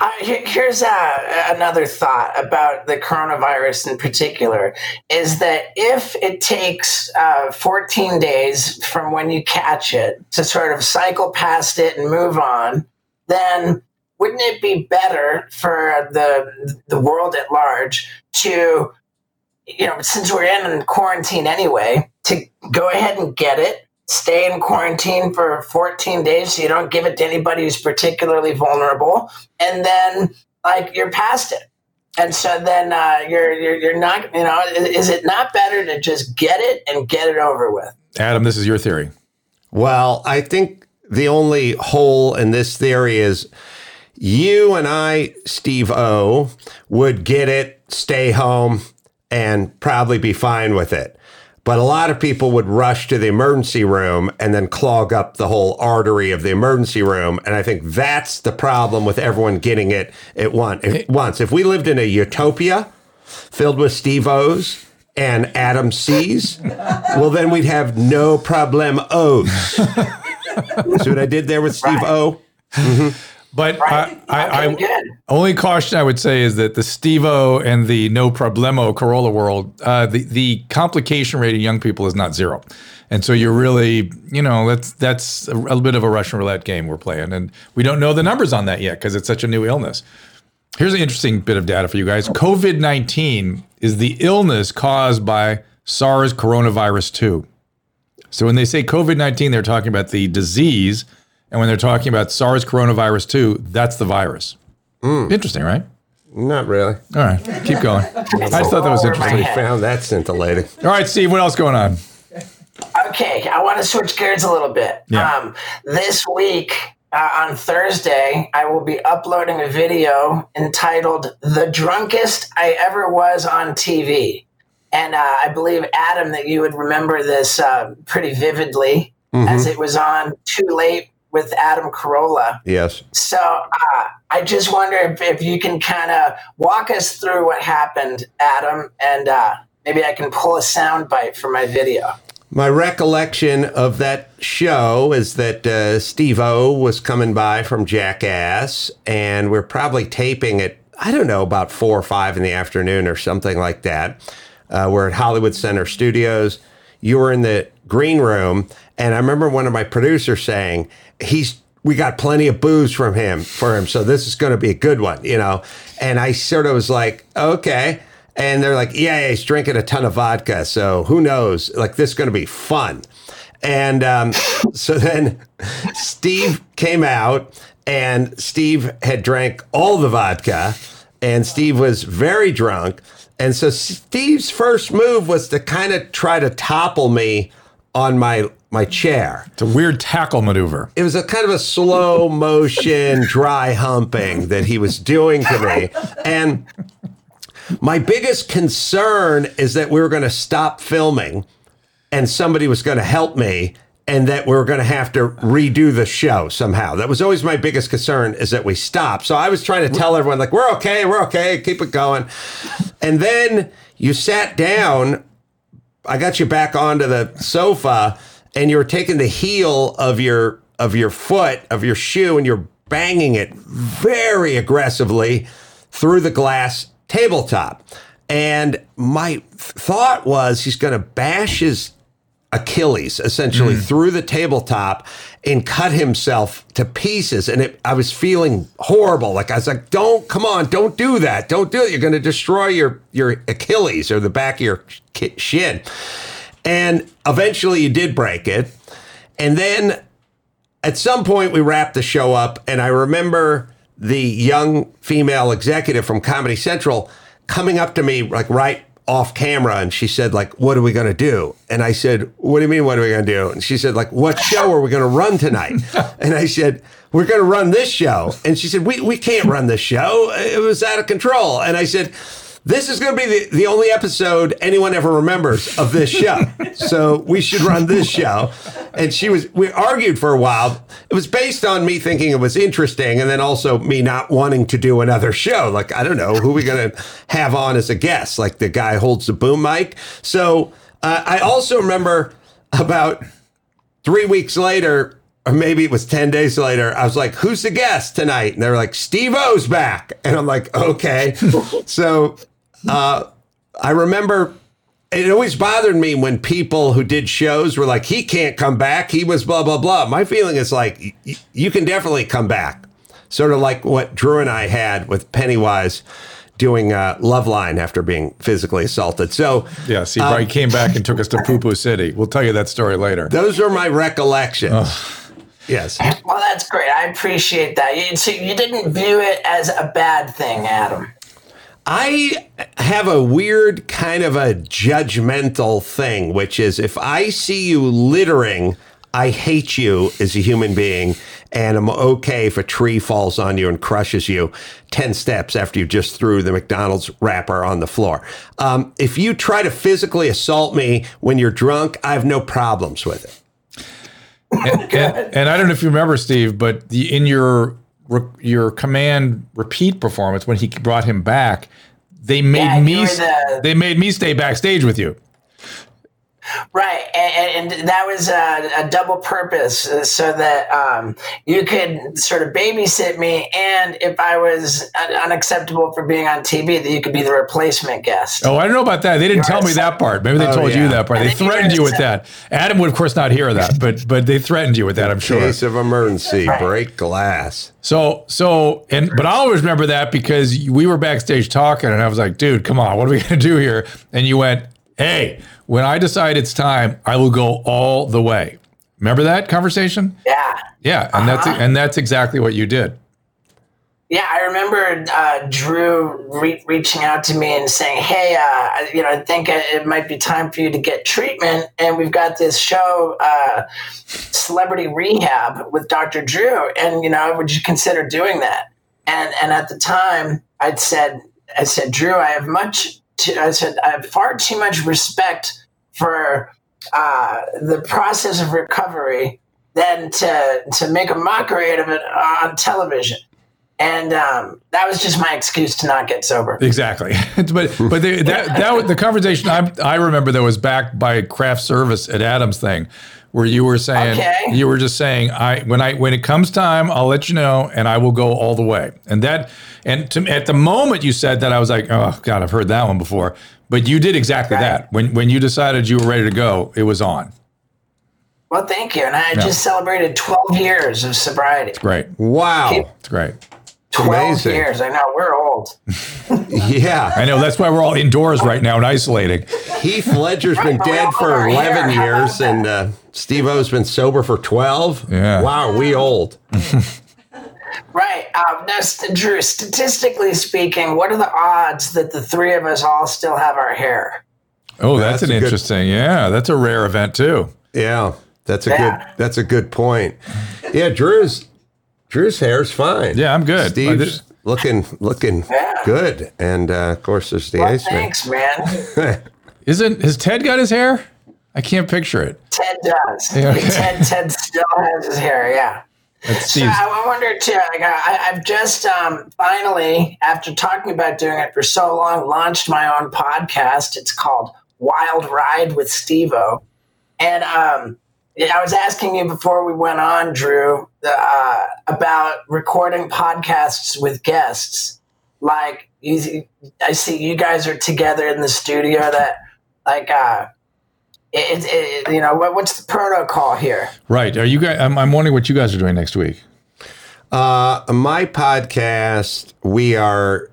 Speaker 4: uh, here's uh, another thought about the coronavirus in particular is that if it takes uh, 14 days from when you catch it to sort of cycle past it and move on, then wouldn't it be better for the the world at large to you know since we're in quarantine anyway to go ahead and get it stay in quarantine for 14 days so you don't give it to anybody who's particularly vulnerable and then like you're past it and so then uh, you're, you're you're not you know is, is it not better to just get it and get it over with
Speaker 1: Adam, this is your theory.
Speaker 2: Well, I think the only hole in this theory is you and I, Steve O, would get it, stay home, and probably be fine with it. But a lot of people would rush to the emergency room and then clog up the whole artery of the emergency room. And I think that's the problem with everyone getting it at once. If, once. if we lived in a utopia filled with Steve O's and Adam C's, <laughs> well, then we'd have no problem O's. <laughs> See what I did there with Steve O? Mm-hmm.
Speaker 1: But
Speaker 4: Right?
Speaker 1: I, I, I only caution I would say is that the Steve O and the no problemo Carolla world, uh, the the complication rate in young people is not zero, and so you're really, you know, that's that's a, a bit of a Russian roulette game we're playing, and we don't know the numbers on that yet because it's such a new illness. Here's an interesting bit of data for you guys. COVID 19 is the illness caused by SARS coronavirus 2. So when they say COVID 19, they're talking about the disease. And when they're talking about SARS coronavirus 2, that's the virus. Interesting, right?
Speaker 2: Not really.
Speaker 1: All right, keep going. I just thought that was interesting.
Speaker 4: head.
Speaker 2: Found that scintillating.
Speaker 1: All right, Steve, what else going on?
Speaker 4: Okay, I want to switch gears a little bit.
Speaker 1: Yeah.
Speaker 4: Um, this week uh, on Thursday, I will be uploading a video entitled "The Drunkest I Ever Was on TV," and uh, I believe Adam that you would remember this uh, pretty vividly, as it was on Too Late with Adam Carolla.
Speaker 2: Yes.
Speaker 4: So uh, I just wonder if, if you can kind of walk us through what happened, Adam, and uh, maybe I can pull a sound bite for my video.
Speaker 2: My recollection of that show is that uh, Steve O was coming by from Jackass, and we're probably taping it, I don't know, about four or five in the afternoon or something like that. Uh, we're at Hollywood Center Studios. You were in the green room, and I remember one of my producers saying, He's we got plenty of booze from him for him, so this is going to be a good one, you know. And I sort of was like, okay. And they're like, yeah, yeah, he's drinking a ton of vodka, so who knows? Like this is going to be fun. And um, <laughs> so then Steve came out, and Steve had drank all the vodka, and Steve was very drunk. And so Steve's first move was to kind of try to topple me on my my chair
Speaker 1: It's a weird tackle maneuver.
Speaker 2: it was a kind of a slow <laughs> motion dry humping that he was doing to me and my biggest concern is that we were going to stop filming and somebody was going to help me and that we are going to have to redo the show somehow. That was always my biggest concern is that we stop so i was trying to tell everyone like we're okay we're okay keep it going. And then you sat down I got you back onto the sofa and you were taking the heel of your of your foot of your shoe and you're banging it very aggressively through the glass tabletop. And my thought was he's going to bash his Achilles essentially mm. through the tabletop and cut himself to pieces. And it, I was feeling horrible. Like I was like, "Don't come on, don't do that, don't do it. You're going to destroy your your Achilles or the back of your shin." And eventually, you did break it. And then at some point, we wrapped the show up, and I remember the young female executive from Comedy Central coming up to me like right off camera and she said like what are we going to do? And i said what do you mean what are we going to do? And she said like what show are we going to run tonight? <laughs> And i said we're going to run this show. And she said we, we can't run this show. It was out of control. And i said this is going to be the, the only episode anyone ever remembers of this show. so we should run this show. And she was, we argued for a while. It was based on me thinking it was interesting and then also me not wanting to do another show. Like, I don't know, who are we going to have on as a guest? Like the guy holds the boom mic. So uh, I also remember about three weeks later, or maybe it was 10 days later, I was like, who's the guest tonight? And they're like, Steve O's back. And I'm like, okay. so uh, I remember it always bothered me when people who did shows were like, he can't come back. He was blah, blah, blah. My feeling is like, y- you can definitely come back. Sort of like what Drew and I had with Pennywise doing uh, Loveline after being physically assaulted. So
Speaker 1: Yeah, see, Bright came back and took us to Poo Poo City. We'll tell you that story later.
Speaker 2: those are my recollections. Yes.
Speaker 4: Well, that's great. I appreciate that. You, so you didn't view it as a bad thing, Adam.
Speaker 2: I have a weird kind of a judgmental thing, which is if I see you littering, I hate you as a human being. and I'm okay if a tree falls on you and crushes you 10 steps after you just threw the McDonald's wrapper on the floor. Um, if you try to physically assault me when you're drunk, I have no problems with it.
Speaker 1: and, and, and I don't know if you remember, Steve, but the, in your your command repeat performance when he brought him back, they made
Speaker 4: Yeah,
Speaker 1: me
Speaker 4: the-
Speaker 1: they made me stay backstage with you.
Speaker 4: Right, and, and that was a, a double purpose, uh, so that um, you could sort of babysit me, and if I was unacceptable for being on TV, that you could be the replacement guest.
Speaker 1: Oh, I don't know about that. They didn't tell me that part. Maybe they
Speaker 2: Oh,
Speaker 1: told you that part. They
Speaker 4: I you
Speaker 1: threatened you with that. Adam would, of course, not hear that, but but they threatened you with that. I'm sure.
Speaker 2: Case of emergency, break glass.
Speaker 1: So so and but I always remember that because we were backstage talking, and I was like, "Dude, come on, what are we gonna do here?" And you went, "Hey, when I decide it's time, I will go all the way." Remember that conversation?
Speaker 4: Yeah,
Speaker 1: Yeah, and that's
Speaker 4: Uh-huh.
Speaker 1: and that's exactly what you did.
Speaker 4: yeah. I remember uh, Drew re- reaching out to me and saying, "Hey, uh, I- you know, I think it might be time for you to get treatment, and we've got this show." Uh, celebrity rehab with Dr. Drew, and you know, would you consider doing that? And and at the time, I'd said, I said, Drew, I have much. I said, I have far too much respect for uh, the process of recovery than to to make a mockery out of it on television. And um, that was just my excuse to not get sober.
Speaker 1: Exactly. <laughs> but but that that the conversation I I remember that was backed by craft service at Adams thing, where you were saying
Speaker 4: Okay.
Speaker 1: you were just saying I when I when it comes time I'll let you know and I will go all the way. And that and to, at the moment you said that I was like oh god I've heard that one before. But you did exactly that when when you decided you were ready to go it was on.
Speaker 4: Well, thank you. And I just celebrated 12 years of sobriety.
Speaker 1: Great.
Speaker 2: Wow.
Speaker 1: It's great.
Speaker 4: 12
Speaker 2: Amazing.
Speaker 4: years. I know we're old. <laughs>
Speaker 2: Yeah.
Speaker 1: I know that's why we're all indoors right now and isolating.
Speaker 2: Heath Ledger's been
Speaker 4: Right, but we
Speaker 2: dead for 11
Speaker 4: hair. How about
Speaker 2: years, and uh, Steve O's been sober for 12.
Speaker 1: Yeah.
Speaker 2: Wow, we old. <laughs>
Speaker 4: Right. Um, now, st- Drew, statistically speaking, what are the odds that the three of us all still have our hair?
Speaker 1: Oh, that's,
Speaker 2: That's
Speaker 1: an
Speaker 2: a good-
Speaker 1: interesting. Yeah, that's a rare event too.
Speaker 2: Yeah, that's a
Speaker 4: Yeah.
Speaker 2: good. That's a good point. Yeah, Drew's Drew's hair's fine.
Speaker 1: Yeah, I'm good.
Speaker 2: Steve's looking looking
Speaker 4: Yeah.
Speaker 2: good, and uh, of course there's the
Speaker 4: Well,
Speaker 2: Iceman.
Speaker 4: thanks, man. <laughs>
Speaker 1: Isn't has Ted got his hair? I can't picture it.
Speaker 4: Ted does.
Speaker 1: Yeah, okay.
Speaker 4: Ted, Ted still has his hair. Yeah.
Speaker 1: That's
Speaker 4: So
Speaker 1: Steve's.
Speaker 4: I I wonder too. Like I, I've just um, finally, after talking about doing it for so long, launched my own podcast. It's called Wild Ride with Steve O, and um, yeah, I was asking you before we went on, Drew, uh, about recording podcasts with guests. Like you, I see you guys are together in the studio. That like. Uh, it, it, it, you know what, what's the protocol here?
Speaker 1: Right. Are you guys? I'm, I'm wondering what you guys are doing next week.
Speaker 2: Uh, my podcast, we are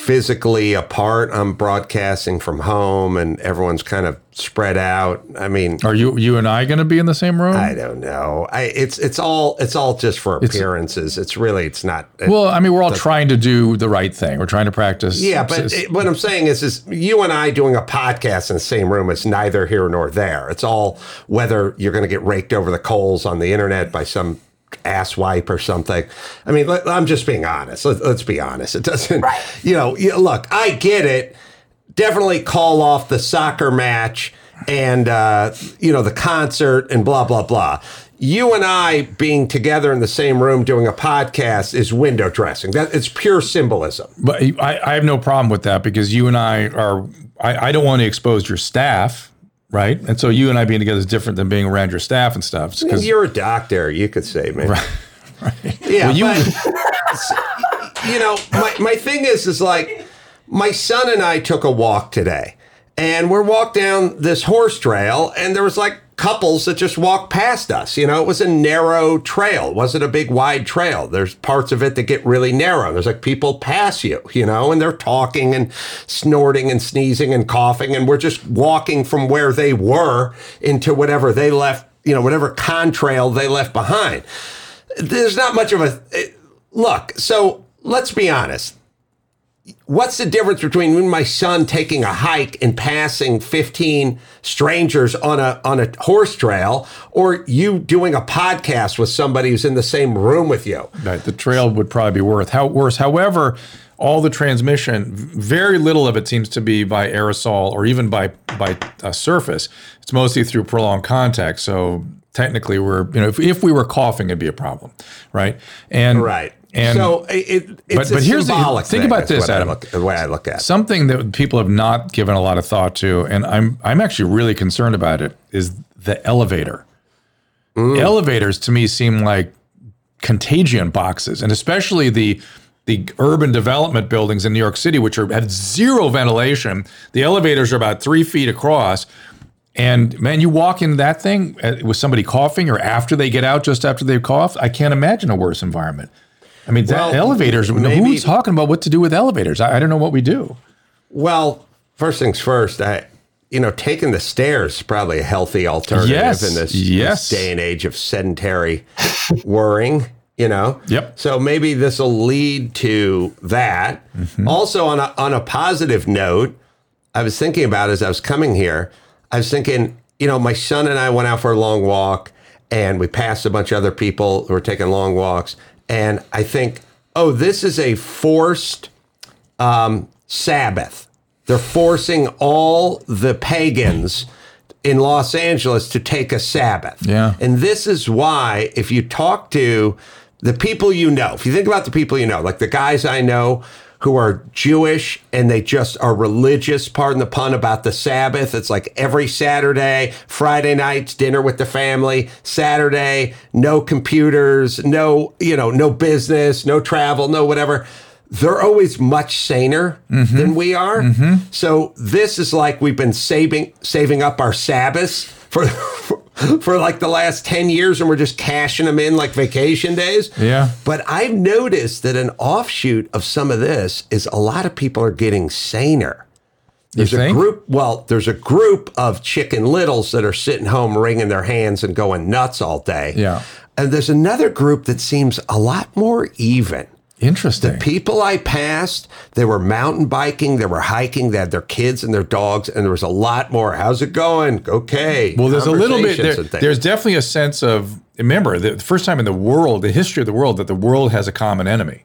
Speaker 2: physically apart. I'm broadcasting from home, and everyone's kind of spread out. I mean,
Speaker 1: Are you you and I going to be in the same room?
Speaker 2: I don't know. I it's it's all it's all just for appearances. It's, really it's not.
Speaker 1: well, I mean, we're all trying to do the right thing. We're trying to practice.
Speaker 2: yeah, but it, what I'm saying is, is you and I doing a podcast in the same room is neither here nor there. It's all whether you're going to get raked over the coals on the internet by some asswipe or something. I mean, let, I'm just being honest. Let, let's be honest. It doesn't.
Speaker 4: Right.
Speaker 2: You know. You, look, I get it. Definitely call off the soccer match and uh, you know the concert and blah blah blah. You and I being together in the same room doing a podcast is window dressing. That it's pure symbolism.
Speaker 1: but I, I have no problem with that because you and I are. I, I don't want to expose your staff, right? And so you and I being together is different than being around your staff and stuff. Because
Speaker 2: You're a doctor, you could say, man. <laughs> Yeah,
Speaker 1: Well, you-
Speaker 2: but, <laughs> you know, my, my thing is, is like, my son and I took a walk today, and we're walked down this horse trail, and there was like couples that just walked past us. You know, it was a narrow trail. It wasn't a big wide trail. There's parts of it that get really narrow. There's like people pass you, you know, and they're talking and snorting and sneezing and coughing, and we're just walking from where they were into whatever they left, you know, whatever contrail they left behind there's not much of a eh, look. So let's be honest. What's the difference between my son taking a hike and passing 15 strangers on a on a horse trail or you doing a podcast with somebody who's in the same room with you
Speaker 1: Right, the trail would probably be worth how worse. However, all the transmission, very little of it seems to be by aerosol or even by by uh, surface. It's mostly through prolonged contact. So technically, we're you know if, if we were coughing, it'd be a problem, right? And
Speaker 2: right
Speaker 1: and
Speaker 2: so it, it's
Speaker 1: but-
Speaker 2: a
Speaker 1: but here's the- think about this, Adam.
Speaker 2: look- the way I look at it.
Speaker 1: something that people have not given a lot of thought to, and I'm I'm actually really concerned about it, is the elevator. Elevators to me seem like contagion boxes, and especially the the urban development buildings in New York City, which are have zero ventilation. The elevators are about three feet across. And man, you walk in that thing uh, with somebody coughing, or after they get out, just after they've coughed. I can't imagine a worse environment. I mean, that
Speaker 2: Well,
Speaker 1: elevators.
Speaker 2: maybe-
Speaker 1: who's talking about what to do with elevators? I, I don't know what we do.
Speaker 2: Well, first things first, I, you know, taking the stairs is probably a healthy alternative
Speaker 1: Yes,
Speaker 2: in this,
Speaker 1: yes.
Speaker 2: this day and age of sedentary <laughs> worrying. You know.
Speaker 1: Yep.
Speaker 2: So maybe this will lead to that.
Speaker 1: Mm-hmm.
Speaker 2: Also, on a on a positive note, I was thinking about as I was coming here. I was thinking, you know, my son and I went out for a long walk, and we passed a bunch of other people who were taking long walks, and I think, oh, this is a forced um, Sabbath. They're forcing all the pagans in Los Angeles to take a Sabbath.
Speaker 1: Yeah.
Speaker 2: And this is why, if you talk to the people you know, if you think about the people you know, like the guys I know who are Jewish and they just are religious, pardon the pun, about the Sabbath. It's like every Saturday, Friday nights, dinner with the family, Saturday, no computers, no, you know, no business, no travel, no whatever. They're always much saner mm-hmm. than we are. Mm-hmm. So this is like we've been saving saving up our Sabbaths for, for <laughs> for like the last 10 years and we're just cashing them in like vacation days.
Speaker 1: Yeah.
Speaker 2: But I've noticed that an offshoot of some of this is a lot of people are getting saner. There's a group, well, there's a group of chicken littles that are sitting home wringing their hands and going nuts all day.
Speaker 1: Yeah.
Speaker 2: And there's another group that seems a lot more even.
Speaker 1: Interesting.
Speaker 2: The people I passed, they were mountain biking, they were hiking, they had their kids and their dogs, and there was a lot more. How's it going? Okay.
Speaker 1: Well, there's a little bit. There, there's definitely a sense of remember the first time in the world, the history of the world, that the world has a common enemy,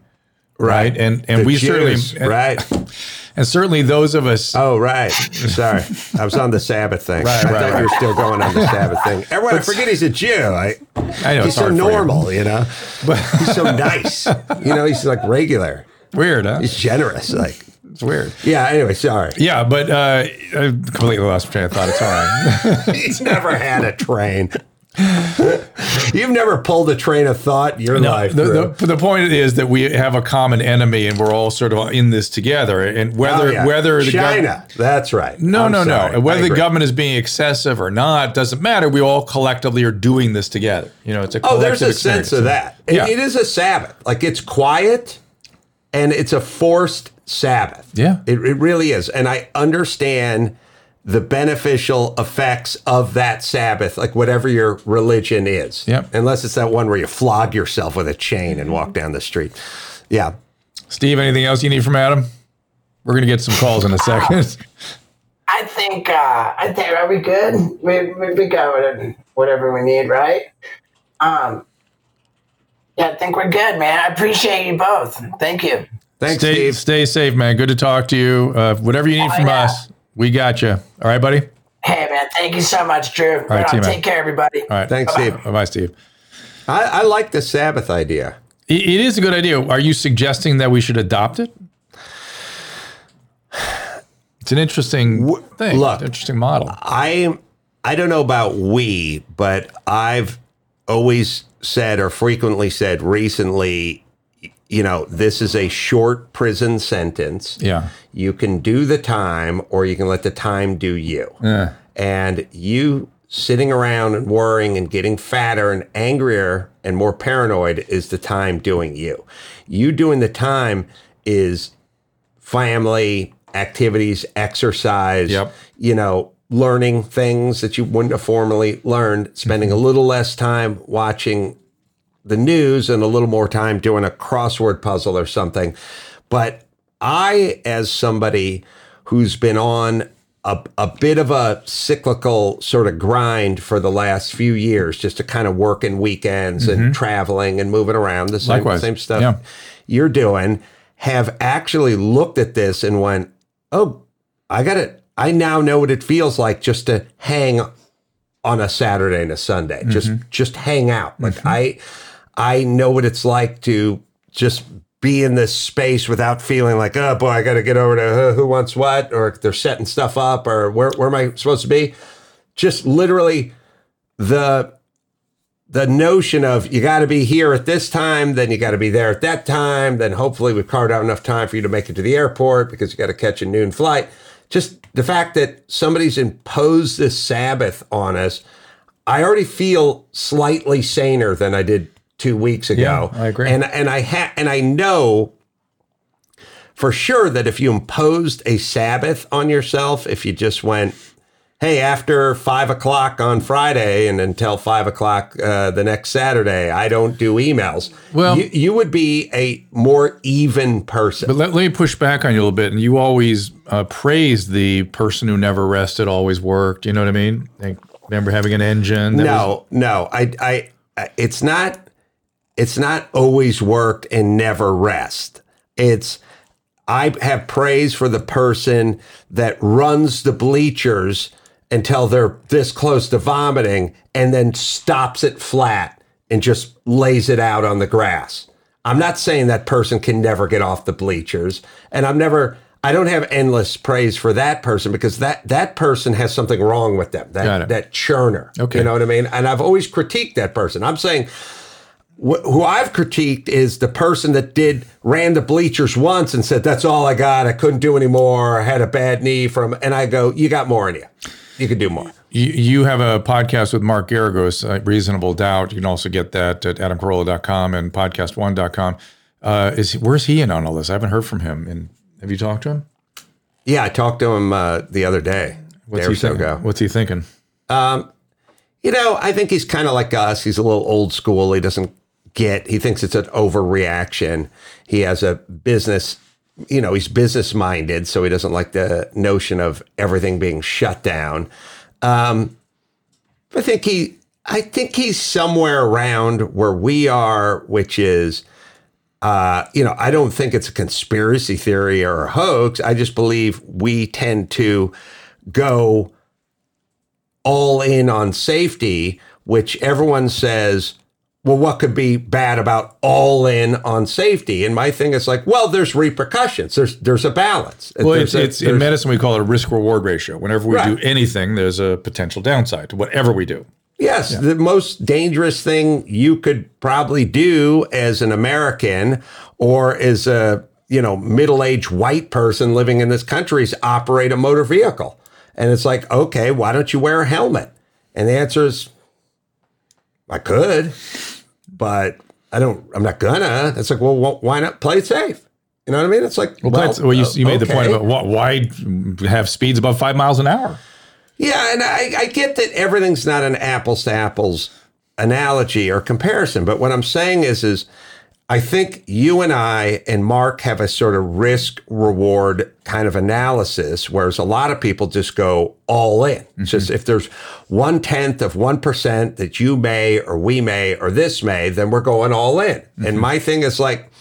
Speaker 1: right? And and
Speaker 2: The
Speaker 1: we
Speaker 2: Jews,
Speaker 1: certainly
Speaker 2: right. <laughs>
Speaker 1: and certainly those of us.
Speaker 2: Oh, right. Sorry, I was on the Sabbath thing.
Speaker 1: Right,
Speaker 2: I
Speaker 1: right,
Speaker 2: thought
Speaker 1: right.
Speaker 2: you were still going on the Sabbath thing. <laughs> Everyone, I forget he's a Jew. I,
Speaker 1: I know
Speaker 2: he's
Speaker 1: it's
Speaker 2: so
Speaker 1: for you.
Speaker 2: normal, you, know. But <laughs> he's so nice. You know, he's like regular.
Speaker 1: Weird, huh?
Speaker 2: He's generous. Like,
Speaker 1: It's weird.
Speaker 2: yeah. Anyway, sorry.
Speaker 1: Yeah, but uh, I completely lost train of thought. It's all right.
Speaker 2: He's never had a train. <laughs> You've never pulled a train of thought in your life.
Speaker 1: the, the, the point is that we have a common enemy, and we're all sort of in this together. And whether
Speaker 2: Oh, yeah.
Speaker 1: whether the gov-
Speaker 2: China, that's right.
Speaker 1: No,
Speaker 2: I'm
Speaker 1: no,
Speaker 2: sorry.
Speaker 1: no. Whether the government is being excessive or not doesn't matter. We all collectively are doing this together. You know, it's a
Speaker 2: Oh, there's
Speaker 1: collective
Speaker 2: a sense of that. It-
Speaker 1: Yeah.
Speaker 2: it is a Sabbath. Like it's quiet, and it's a forced Sabbath.
Speaker 1: Yeah.
Speaker 2: it, it really is. And I understand the beneficial effects of that Sabbath, like whatever your religion is.
Speaker 1: Yep.
Speaker 2: Unless it's that one where you flog yourself with a chain and walk down the street. Yeah.
Speaker 1: Steve, anything else you need from Adam? We're gonna get some calls in a second. <laughs>
Speaker 4: I think uh, I think are we good? We we, we got whatever, whatever we need, right? Um, yeah, I think we're good, man. I appreciate you both. Thank you.
Speaker 2: Thanks,
Speaker 1: stay,
Speaker 2: Steve.
Speaker 1: stay safe, man. Good to talk to you. Uh, whatever you need
Speaker 4: Oh,
Speaker 1: from
Speaker 4: yeah.
Speaker 1: us, we got you. All right, buddy.
Speaker 4: Hey, man. Thank you so much, Drew. All
Speaker 1: right, see you, man.
Speaker 4: take care, everybody.
Speaker 1: All right.
Speaker 2: Thanks, Steve.
Speaker 1: Bye, bye, Steve.
Speaker 2: I, I like the Sabbath idea.
Speaker 1: It- it is a good idea. Are you suggesting that we should adopt it? It's an interesting thing.
Speaker 2: look,
Speaker 1: interesting model.
Speaker 2: I I don't know about we, but I've always said or frequently said recently, you know, this is a short prison sentence.
Speaker 1: Yeah.
Speaker 2: You can do the time or you can let the time do you. And you sitting around and worrying and getting fatter and angrier and more paranoid is the time doing you. You doing the time is family, activities, exercise,
Speaker 1: Yep.
Speaker 2: you know, learning things that you wouldn't have formerly learned, spending a little less time watching the news and a little more time doing a crossword puzzle or something. But I, as somebody who's been on a, a bit of a cyclical sort of grind for the last few years, just to kind of working weekends and mm-hmm. traveling and moving around the same,
Speaker 1: Likewise.
Speaker 2: same stuff
Speaker 1: Yeah.
Speaker 2: you're doing, have actually looked at this and went, oh, I got it. I now know what it feels like just to hang on a Saturday and a Sunday. Just mm-hmm. just hang out. Like mm-hmm. I I know what it's like to just be in this space without feeling like, oh boy, I got to get over to who wants what, or they're setting stuff up, or where where am I supposed to be? Just literally the the notion of you got to be here at this time, then you got to be there at that time, then hopefully we've carved out enough time for you to make it to the airport because you got to catch a noon flight. Just the fact that somebody's imposed this Sabbath on us, I already feel slightly saner than I did two weeks ago.
Speaker 1: Yeah, I agree.
Speaker 2: And and I ha- and I know for sure that if you imposed a Sabbath on yourself, if you just went, hey, after five o'clock on Friday and until five o'clock uh, the next Saturday, I don't do emails.
Speaker 1: Well-
Speaker 2: you, you would be a more even person.
Speaker 1: But let, let me push back on you a little bit. And you always uh, praised the person who never rested, always worked. You know what I mean? Like, remember having an engine? that was-
Speaker 2: no, no, I, I- it's not, it's not always worked and never rest. It's, I have praise for the person that runs the bleachers until they're this close to vomiting and then stops it flat and just lays it out on the grass. I'm not saying that person can never get off the bleachers and I'm never I don't have endless praise for that person because that that person has something wrong with them. That that churner.
Speaker 1: Okay.
Speaker 2: You know what I mean? And I've always critiqued that person. I'm saying wh- who I've critiqued is the person that did ran the bleachers once and said that's all I got. I couldn't do anymore. I had a bad knee from, and I go, you got more in you. You could do more.
Speaker 1: You, you have a podcast with Mark Geragos, uh, Reasonable Doubt. You can also get that at adamcarolla.com and podcast1.com. Uh, is where's he in on all this? I haven't heard from him. And have you talked to him?
Speaker 2: Yeah, I talked to him uh, the other day.
Speaker 1: What's he
Speaker 2: so
Speaker 1: thinking? What's he thinking?
Speaker 2: You know, I think he's kind of like us. He's a little old school. He doesn't get. He thinks it's an overreaction. He has a business. You know, he's business minded, so he doesn't like the notion of everything being shut down. Um, I think he. I think he's somewhere around where we are, which is. Uh, you know, I don't think it's a conspiracy theory or a hoax. I just believe we tend to go all in on safety, which everyone says, well, what could be bad about all in on safety? And my thing is like, well, there's repercussions. There's there's a balance.
Speaker 1: Well,
Speaker 2: There's
Speaker 1: it's,
Speaker 2: a-
Speaker 1: it's in medicine we call it a risk reward ratio. Whenever we do anything, there's a potential downside to whatever we do.
Speaker 2: Yes, the most dangerous thing you could probably do as an American or as a you know middle-aged white person living in this country is operate a motor vehicle. And it's like, okay, why don't you wear a helmet? And the answer is, I could, but I don't. I'm not gonna. It's like, well, wh- why not play it safe? You know what I mean? It's like,
Speaker 1: Well, that's, well you,
Speaker 2: uh,
Speaker 1: you made the point about wh- why have speeds above five miles an hour.
Speaker 2: Yeah, and I, I get that everything's not an apples to apples analogy or comparison, but what I'm saying is, is I think you and I and Mark have a sort of risk reward kind of analysis, whereas a lot of people just go all in. It's just if there's one tenth of one percent that you may or we may or this may, then we're going all in. And my thing is like,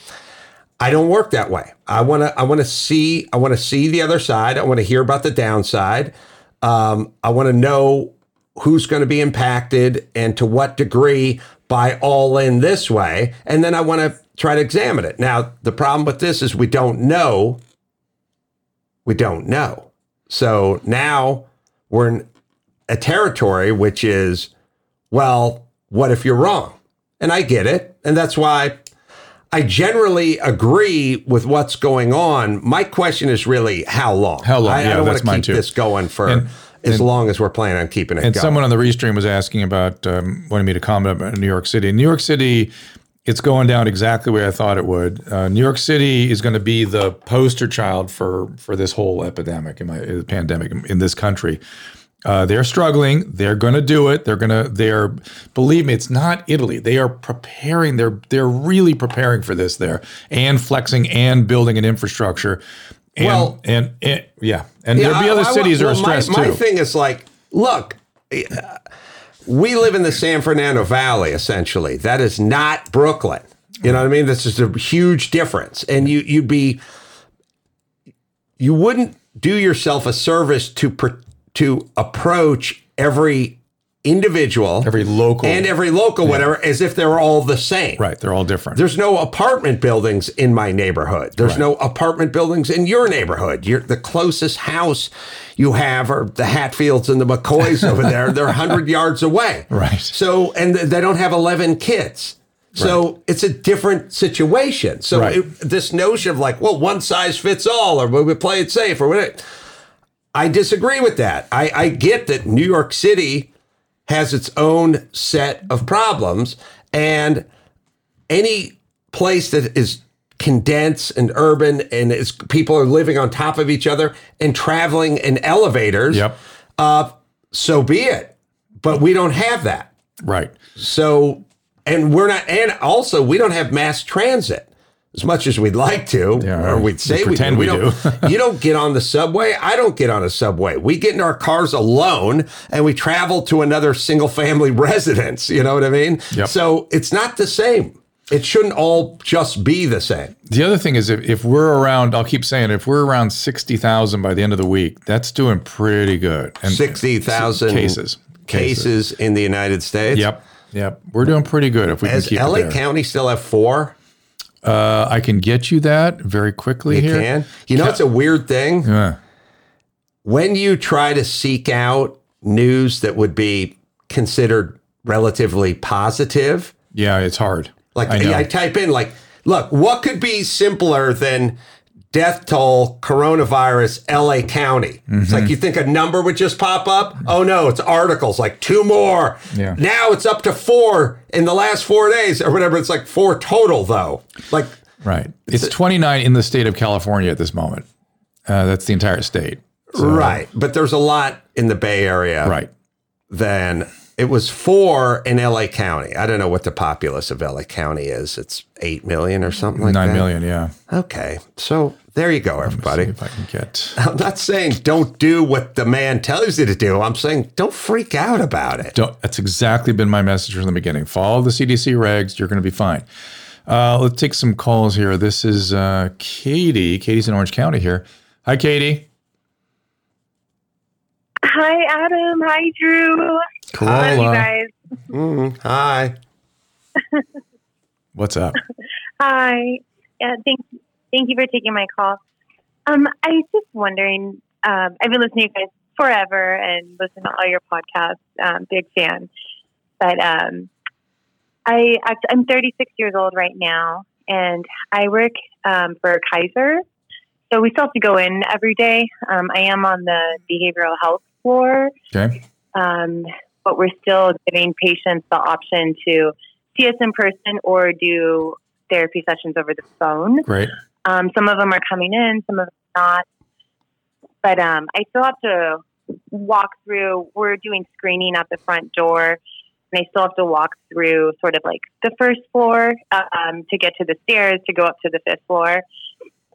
Speaker 2: I don't work that way. I want to I want to see I want to see the other side. I want to hear about the downside. Um, I want to know who's going to be impacted and to what degree by all in this way. And then I want to try to examine it. Now, the problem with this is we don't know. We don't know. So now we're in a territory which is, well, what if you're wrong? And I get it. And that's why I generally agree with what's going on. My question is really how long?
Speaker 1: How long?
Speaker 2: I,
Speaker 1: Yeah,
Speaker 2: I don't want to keep
Speaker 1: too.
Speaker 2: this going for
Speaker 1: And-
Speaker 2: as long as we're planning on keeping it
Speaker 1: And
Speaker 2: going.
Speaker 1: someone on the restream was asking about um, wanting me to comment about New York City. New York City, it's going down exactly where I thought it would. Uh, New York City is going to be the poster child for for this whole epidemic, in my uh, pandemic in, in this country. Uh, they're struggling. They're going to do it. They're going to. They're believe me, it's not Italy. They are preparing. They're they're really preparing for this there and flexing and building an infrastructure. And,
Speaker 2: Well-
Speaker 1: and, and yeah, and
Speaker 2: Yeah,
Speaker 1: there'll be
Speaker 2: I-
Speaker 1: other
Speaker 2: I-
Speaker 1: cities that
Speaker 2: well,
Speaker 1: are stressed
Speaker 2: my,
Speaker 1: too.
Speaker 2: My thing is like, look, uh, we live in the San Fernando Valley, essentially. That is not Brooklyn. You know what I mean? This is a huge difference, and you you'd be you wouldn't do yourself a service to pr- to approach every individual,
Speaker 1: Every local,
Speaker 2: and every local, whatever, as if they were all the same.
Speaker 1: right? They're all different.
Speaker 2: There's no apartment buildings in my neighborhood. There's no apartment buildings in your neighborhood. You're the closest house you have are the Hatfields and the McCoys over <laughs> there. They're 100 yards away.
Speaker 1: Right.
Speaker 2: So, and they don't have 11 kids. So it's a different situation. So
Speaker 1: Right.
Speaker 2: it, this notion of like, well, one size fits all, or we play it safe, or whatever. I disagree with that. I, I get that New York City has its own set of problems, and any place that is condensed and urban and is people are living on top of each other and traveling in elevators,
Speaker 1: Yep.
Speaker 2: uh, so be it. But we don't have that.
Speaker 1: Right.
Speaker 2: So, and we're not, and also we don't have mass transit as much as we'd like to,
Speaker 1: Yeah,
Speaker 2: or
Speaker 1: we
Speaker 2: we'd say we,
Speaker 1: pretend
Speaker 2: do.
Speaker 1: we
Speaker 2: don't, <laughs> you don't get on the subway. I don't get on a subway. We get in our cars alone and we travel to another single family <laughs> residence. You know what I mean?
Speaker 1: Yep.
Speaker 2: So it's not the same. It shouldn't all just be the same.
Speaker 1: The other thing is if, if we're around, I'll keep saying, if we're around sixty thousand by the end of the week, that's doing pretty good. And
Speaker 2: 60,000
Speaker 1: cases.
Speaker 2: Cases in the United States.
Speaker 1: Yep. Yep. We're doing pretty good if we
Speaker 2: Does
Speaker 1: can keep
Speaker 2: LA. County still have four?
Speaker 1: Uh, I can get you that very quickly
Speaker 2: You
Speaker 1: here.
Speaker 2: can. You know, it's a weird thing.
Speaker 1: Yeah.
Speaker 2: when you try to seek out news that would be considered relatively positive,
Speaker 1: Yeah, it's hard.
Speaker 2: like
Speaker 1: I.
Speaker 2: I, type in like, look, what could be simpler than death toll coronavirus LA County? It's
Speaker 1: Mm-hmm.
Speaker 2: like you think a number would just pop up. Oh no, it's articles like two more.
Speaker 1: Yeah.
Speaker 2: Now it's up to four in the last four days or whatever. It's like four total though. Like
Speaker 1: right. It's 29 in the state of California at this moment. Uh, that's the entire state. So-
Speaker 2: right, but there's a lot in the Bay Area.
Speaker 1: Right.
Speaker 2: then it was four in LA County. I don't know what the populace of LA County is. It's eight million or something like
Speaker 1: Nine
Speaker 2: that.
Speaker 1: million. Yeah.
Speaker 2: Okay. So there you go,
Speaker 1: See
Speaker 2: everybody.
Speaker 1: if I can get. <laughs>
Speaker 2: I'm not saying don't do what the man tells you to do. I'm saying don't freak out about it.
Speaker 1: Don't, that's exactly been my message from the beginning. Follow the CDC regs. You're going to be fine. Uh, let's take some calls here. This is uh, Katie. Katie's in Orange County here. Hi, Katie.
Speaker 3: Hi, Adam. Hi, Drew. Love you
Speaker 1: Carolla.
Speaker 3: guys.
Speaker 2: Mm, hi. <laughs>
Speaker 1: What's up?
Speaker 3: Hi. Yeah, thank thank you for taking my call. Um, I was just wondering. Um, I've been listening to you guys forever and listen to all your podcasts. Um, big fan. But um, I act- I'm 36 years old right now, and I work um, for Kaiser. So we still have to go in every day. Um, I am on the behavioral health floor,
Speaker 1: Okay.
Speaker 3: um, but we're still giving patients the option to see us in person or do therapy sessions over the phone. Um, some of them are coming in, some of them not. But um, I still have to walk through. We're doing screening at the front door, and I still have to walk through sort of like the first floor um, to get to the stairs to go up to the fifth floor.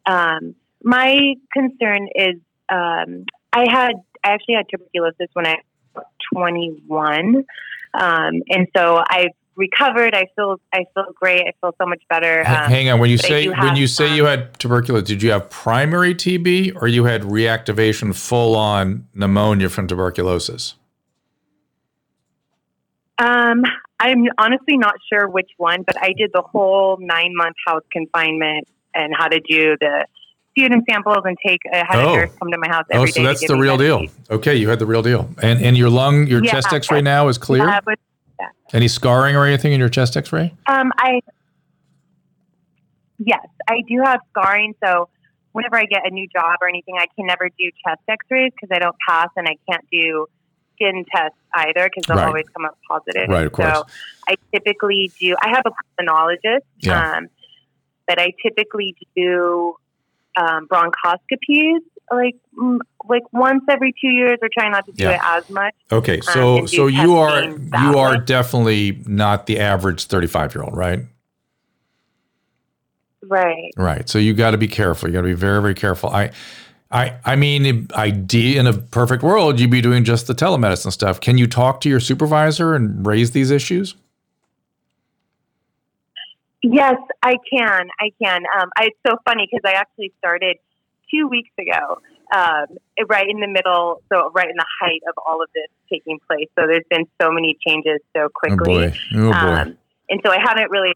Speaker 3: Um, my concern is um, I had I actually had tuberculosis when I 21, um, and so I've recovered. I feel I feel great. I feel so much better. Um,
Speaker 1: Hang on. When you say when you say you had tuberculosis, did you have primary TB or you had reactivation, full on pneumonia from tuberculosis?
Speaker 3: Um, I'm honestly not sure which one, but I did the whole nine month house confinement and how to do the sputum samples and take. I had
Speaker 1: Oh.
Speaker 3: a nurse come to my house
Speaker 1: Oh, so
Speaker 3: to
Speaker 1: that's the real deal. Okay, you had the real deal. And and your lung, your
Speaker 3: Yeah.
Speaker 1: chest X-ray now is clear.
Speaker 3: Uh, but,
Speaker 1: Any scarring or anything in your chest X-ray?
Speaker 3: um, I yes, I do have scarring. So whenever I get a new job or anything, I can never do chest X-rays because I don't pass, and I can't do skin tests either because they'll
Speaker 1: Right.
Speaker 3: always come up positive.
Speaker 1: Right, of course.
Speaker 3: So I typically do. I have a pulmonologist,
Speaker 1: Yeah.
Speaker 3: um, but I typically do um, bronchoscopies like like once every two years. We're trying not to do
Speaker 1: Yeah.
Speaker 3: it as much.
Speaker 1: Okay,
Speaker 3: Um,
Speaker 1: so
Speaker 3: do
Speaker 1: so you are you are definitely not the average 35 year old, right?
Speaker 3: Right.
Speaker 1: Right. So you got to be careful. You got to be very, very careful. I, I, I mean, idea in a perfect world, you'd be doing just the telemedicine stuff. Can you talk to your supervisor and raise these issues?
Speaker 3: Yes, I can. I can. Um, I, it's so funny because I actually started two weeks ago, um, right in the middle, so right in the height of all of this taking place. So there's been so many changes so
Speaker 1: Oh
Speaker 3: quickly.
Speaker 1: boy. Oh boy.
Speaker 3: Um, and so I haven't really.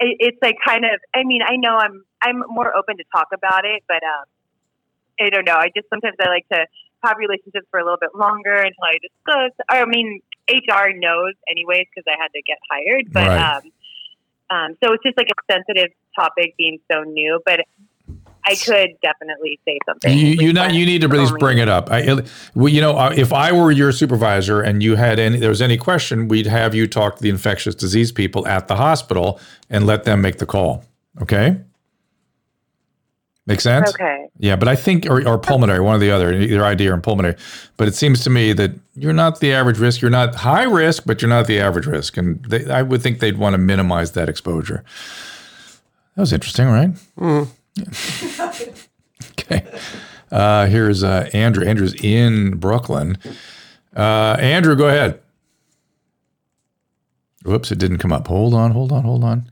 Speaker 3: It, it's like kind of. I mean, I know I'm. I'm more open to talk about it, but um, I don't know. I just sometimes I like to have relationships for a little bit longer until I discuss. I mean, HR knows anyways because I had to get hired, but
Speaker 1: Right.
Speaker 3: um, um, so it's just like a sensitive topic being so new. But I could definitely say something.
Speaker 1: You, you know, you need to
Speaker 3: only-
Speaker 1: bring it up. I, well, you know, uh, if I were your supervisor and you had any, there was any question, we'd have you talk to the infectious disease people at the hospital and let them make the call. Okay. Make sense?
Speaker 3: Okay.
Speaker 1: Yeah, but I think, or, or pulmonary, one or the other, either ID or pulmonary. But it seems to me that you're not the average risk. You're not high risk, but you're not the average risk. And they, I would think they'd want to minimize that exposure. That was interesting, right? <laughs> okay. Uh, here's uh, Andrew. Andrew's in Brooklyn. Uh, Andrew, go ahead. Whoops, it didn't come up. Hold on, hold on, hold on.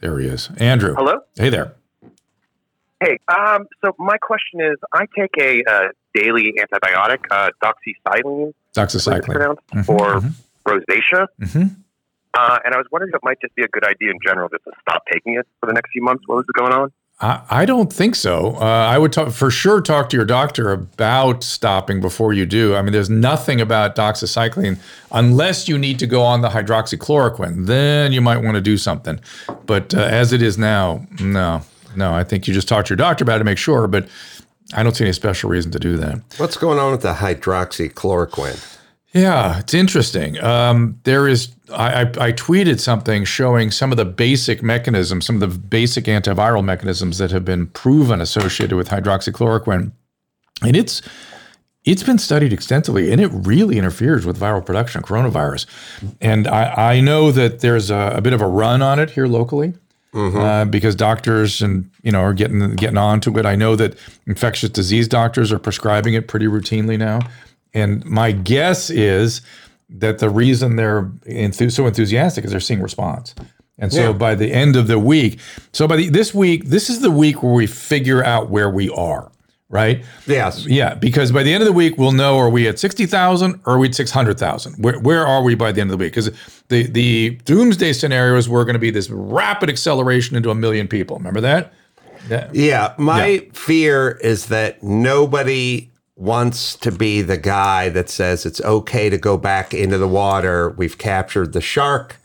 Speaker 1: There he is. Andrew.
Speaker 5: Hello.
Speaker 1: Hey there.
Speaker 5: Hey, um, so my question is, I take a uh, daily antibiotic, uh, doxycycline,
Speaker 1: Doxycycline. Mhm,
Speaker 5: for
Speaker 1: mhm.
Speaker 5: rosacea,
Speaker 1: Mhm.
Speaker 5: uh, and I was wondering if it might just be a good idea in general just to stop taking it for the next few months while this is going on.
Speaker 1: I, I don't think so. Uh, I would talk, for sure talk to your doctor about stopping before you do. I mean, there's nothing about doxycycline unless you need to go on the hydroxychloroquine. Then you might want to do something. But uh, as it is now, no, no. I think you just talk to your doctor about it to make sure. But I don't see any special reason to do that.
Speaker 2: What's going on with the hydroxychloroquine?
Speaker 1: Yeah, it's interesting. Um, there is, I, I, I tweeted something showing some of the basic mechanisms, some of the basic antiviral mechanisms that have been proven associated with hydroxychloroquine, and it's it's been studied extensively, and it really interferes with viral production of coronavirus. And I, I know that there's a, a bit of a run on it here locally. Uh, because doctors and you know are getting getting onto it. I know that infectious disease doctors are prescribing it pretty routinely now, and my guess is that the reason they're enthu- so enthusiastic is they're seeing response. And so
Speaker 2: Yeah.
Speaker 1: by the end of the week, so by the, this week, this is the week where we figure out where we are, right?
Speaker 2: Yes.
Speaker 1: Yeah, because by the end of the week, we'll know are we at 60,000 or are we at 600,000? Where, where are we by the end of the week? Because the, the doomsday scenarios were going to be this rapid acceleration into a million people. Remember that? Yeah.
Speaker 2: Yeah. My
Speaker 1: Yeah.
Speaker 2: fear is that nobody wants to be the guy that says it's okay to go back into the water. We've captured the shark.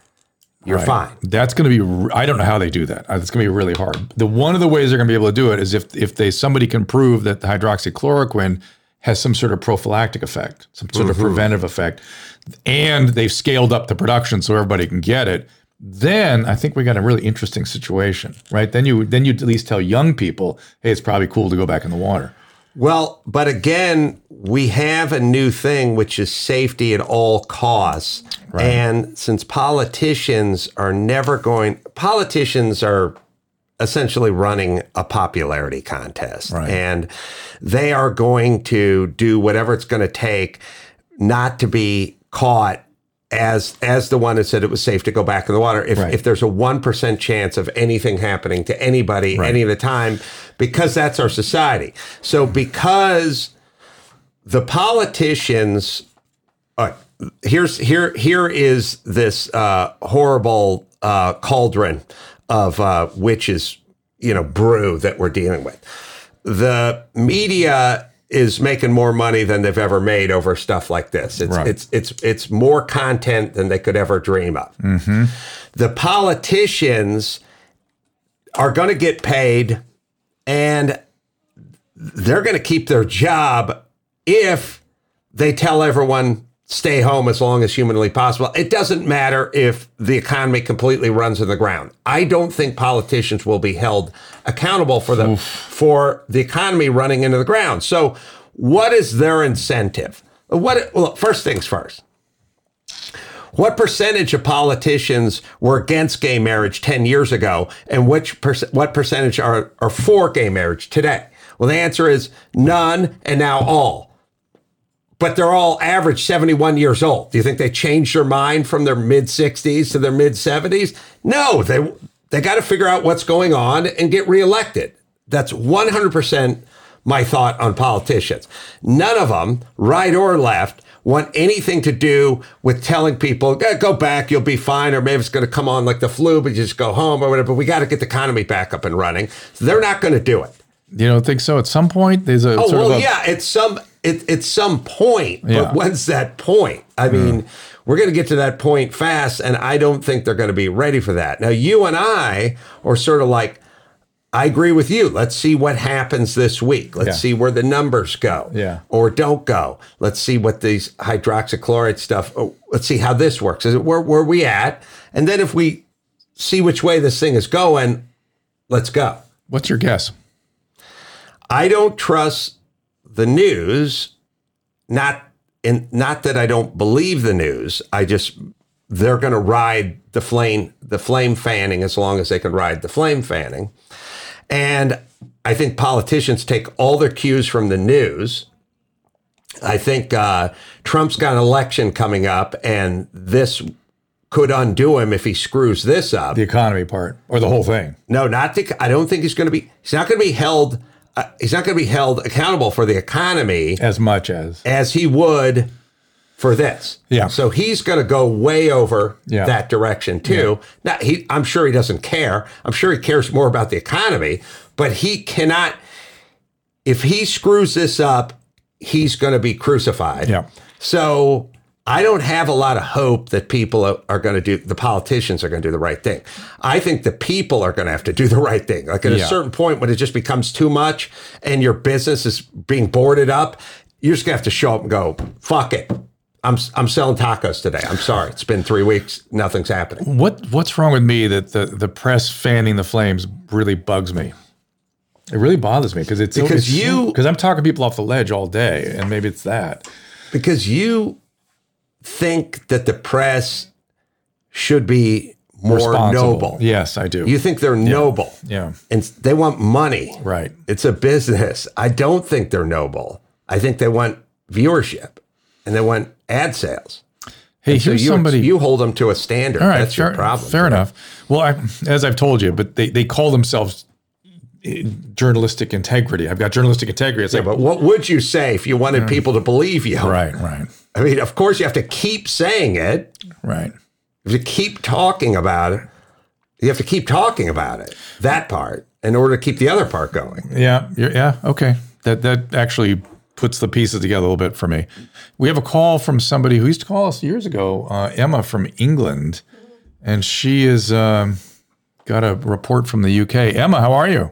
Speaker 2: You're
Speaker 1: Right.
Speaker 2: fine.
Speaker 1: That's going to be. I don't know how they do that. It's going to be really hard. The one of the ways they're going to be able to do it is if if they somebody can prove that the hydroxychloroquine has some sort of prophylactic effect, some sort of mm-hmm. preventive effect, and they've scaled up the production so everybody can get it. Then I think we got a really interesting situation, right? Then you then you at least tell young people, hey, it's probably cool to go back in the water.
Speaker 2: Well, but again, we have a new thing, which is safety at all costs. And since politicians are never going, politicians are essentially running a popularity contest.
Speaker 1: Right.
Speaker 2: And they are going to do whatever it's going to take not to be caught as as the one that said it was safe to go back in the water. If
Speaker 1: Right.
Speaker 2: if there's a one percent chance of anything happening to anybody any of the time, because that's our society. So because the politicians right, here's here here is this uh, horrible uh, cauldron of uh, witches, you know, brew that we're dealing with. The media is making more money than they've ever made over stuff like this. It's
Speaker 1: Right.
Speaker 2: it's it's it's more content than they could ever dream of. Mm-hmm. The politicians are going to get paid, and they're going to keep their job if they tell everyone stay home as long as humanly possible. It doesn't matter if the economy completely runs in the ground. I don't think politicians will be held accountable for the for the economy running into the ground. So, what is their incentive? What well, first things first. What percentage of politicians were against gay marriage 10 years ago and which per, what percentage are are for gay marriage today? Well, the answer is none and now all but they're all average 71 years old. Do you think they changed their mind from their mid 60s to their mid 70s? No, they they got to figure out what's going on and get reelected. That's 100% my thought on politicians. None of them, right or left, want anything to do with telling people, go back, you'll be fine, or maybe it's going to come on like the flu, but you just go home or whatever. But we got to get the economy back up and running. So they're not going to do it.
Speaker 1: You don't think so? At some point, there's a
Speaker 2: Oh
Speaker 1: sort
Speaker 2: well,
Speaker 1: of a,
Speaker 2: yeah. At some it, at some point,
Speaker 1: Yeah.
Speaker 2: but when's that point? I mean, we're going to get to that point fast, and I don't think they're going to be ready for that. Now, you and I are sort of like, I agree with you. Let's see what happens this week. Let's
Speaker 1: Yeah.
Speaker 2: see where the numbers go,
Speaker 1: Yeah.
Speaker 2: or don't go. Let's see what these hydroxychloride stuff. Oh, let's see how this works. Is it where where we at? And then if we see which way this thing is going, let's go.
Speaker 1: what's your guess?
Speaker 2: I don't trust the news. Not in not that I don't believe the news. I just they're going to ride the flame the flame fanning as long as they can ride the flame fanning. And I think politicians take all their cues from the news. I think uh, Trump's got an election coming up, and this could undo him if he screws this up.
Speaker 1: The economy part or the whole thing?
Speaker 2: No, not the. I don't think he's going to be. He's not going to be held. Uh, he's not going to be held accountable for the economy
Speaker 1: As much as
Speaker 2: as he would for this.
Speaker 1: Yeah.
Speaker 2: So he's going to go way over
Speaker 1: Yeah.
Speaker 2: that direction too. Now he, I'm sure he doesn't care. I'm sure he cares more about the economy, but he cannot. If he screws this up, he's going to be crucified.
Speaker 1: Yeah.
Speaker 2: So I don't have a lot of hope that people are, going to do, the politicians are going to do the right thing. I think the people are going to have to do the right thing. Like at a certain point when it just becomes too much and your business is being boarded up, you're just going to have to show up and go, fuck it. I'm, I'm selling tacos today. I'm sorry. It's been three weeks. Nothing's happening.
Speaker 1: what what's wrong with me that the the press fanning the flames really bugs me? It really bothers me because it's
Speaker 2: Because you-
Speaker 1: because I'm talking people off the ledge all day, and maybe it's that.
Speaker 2: Because you think that the press should be more noble.
Speaker 1: Yes, I do.
Speaker 2: You think they're noble.
Speaker 1: yeah,
Speaker 2: and they want money.
Speaker 1: right.
Speaker 2: It's a business. I don't think they're noble. I think they want viewership and they want ad sales.
Speaker 1: Hey,
Speaker 2: So
Speaker 1: here's
Speaker 2: you,
Speaker 1: somebody.
Speaker 2: you hold them to a standard.
Speaker 1: all right,
Speaker 2: That's
Speaker 1: fair,
Speaker 2: your problem.
Speaker 1: Fair enough. Well, I, as I've told you, but they, they call themselves eh, journalistic integrity. I've got journalistic integrity. It's like,
Speaker 2: But what would you say if you wanted people to believe you?
Speaker 1: Right, right,
Speaker 2: I mean, of course, you have to keep saying it.
Speaker 1: right.
Speaker 2: If you keep talking about it, you have to keep talking about it. That part in order to keep the other part going.
Speaker 1: Yeah, you're, yeah, okay. That that actually puts the pieces together a little bit for me. We have a call from somebody who used to call us years ago, uh, Emma from England, and she is um, got a report from the UK. Emma, how are you?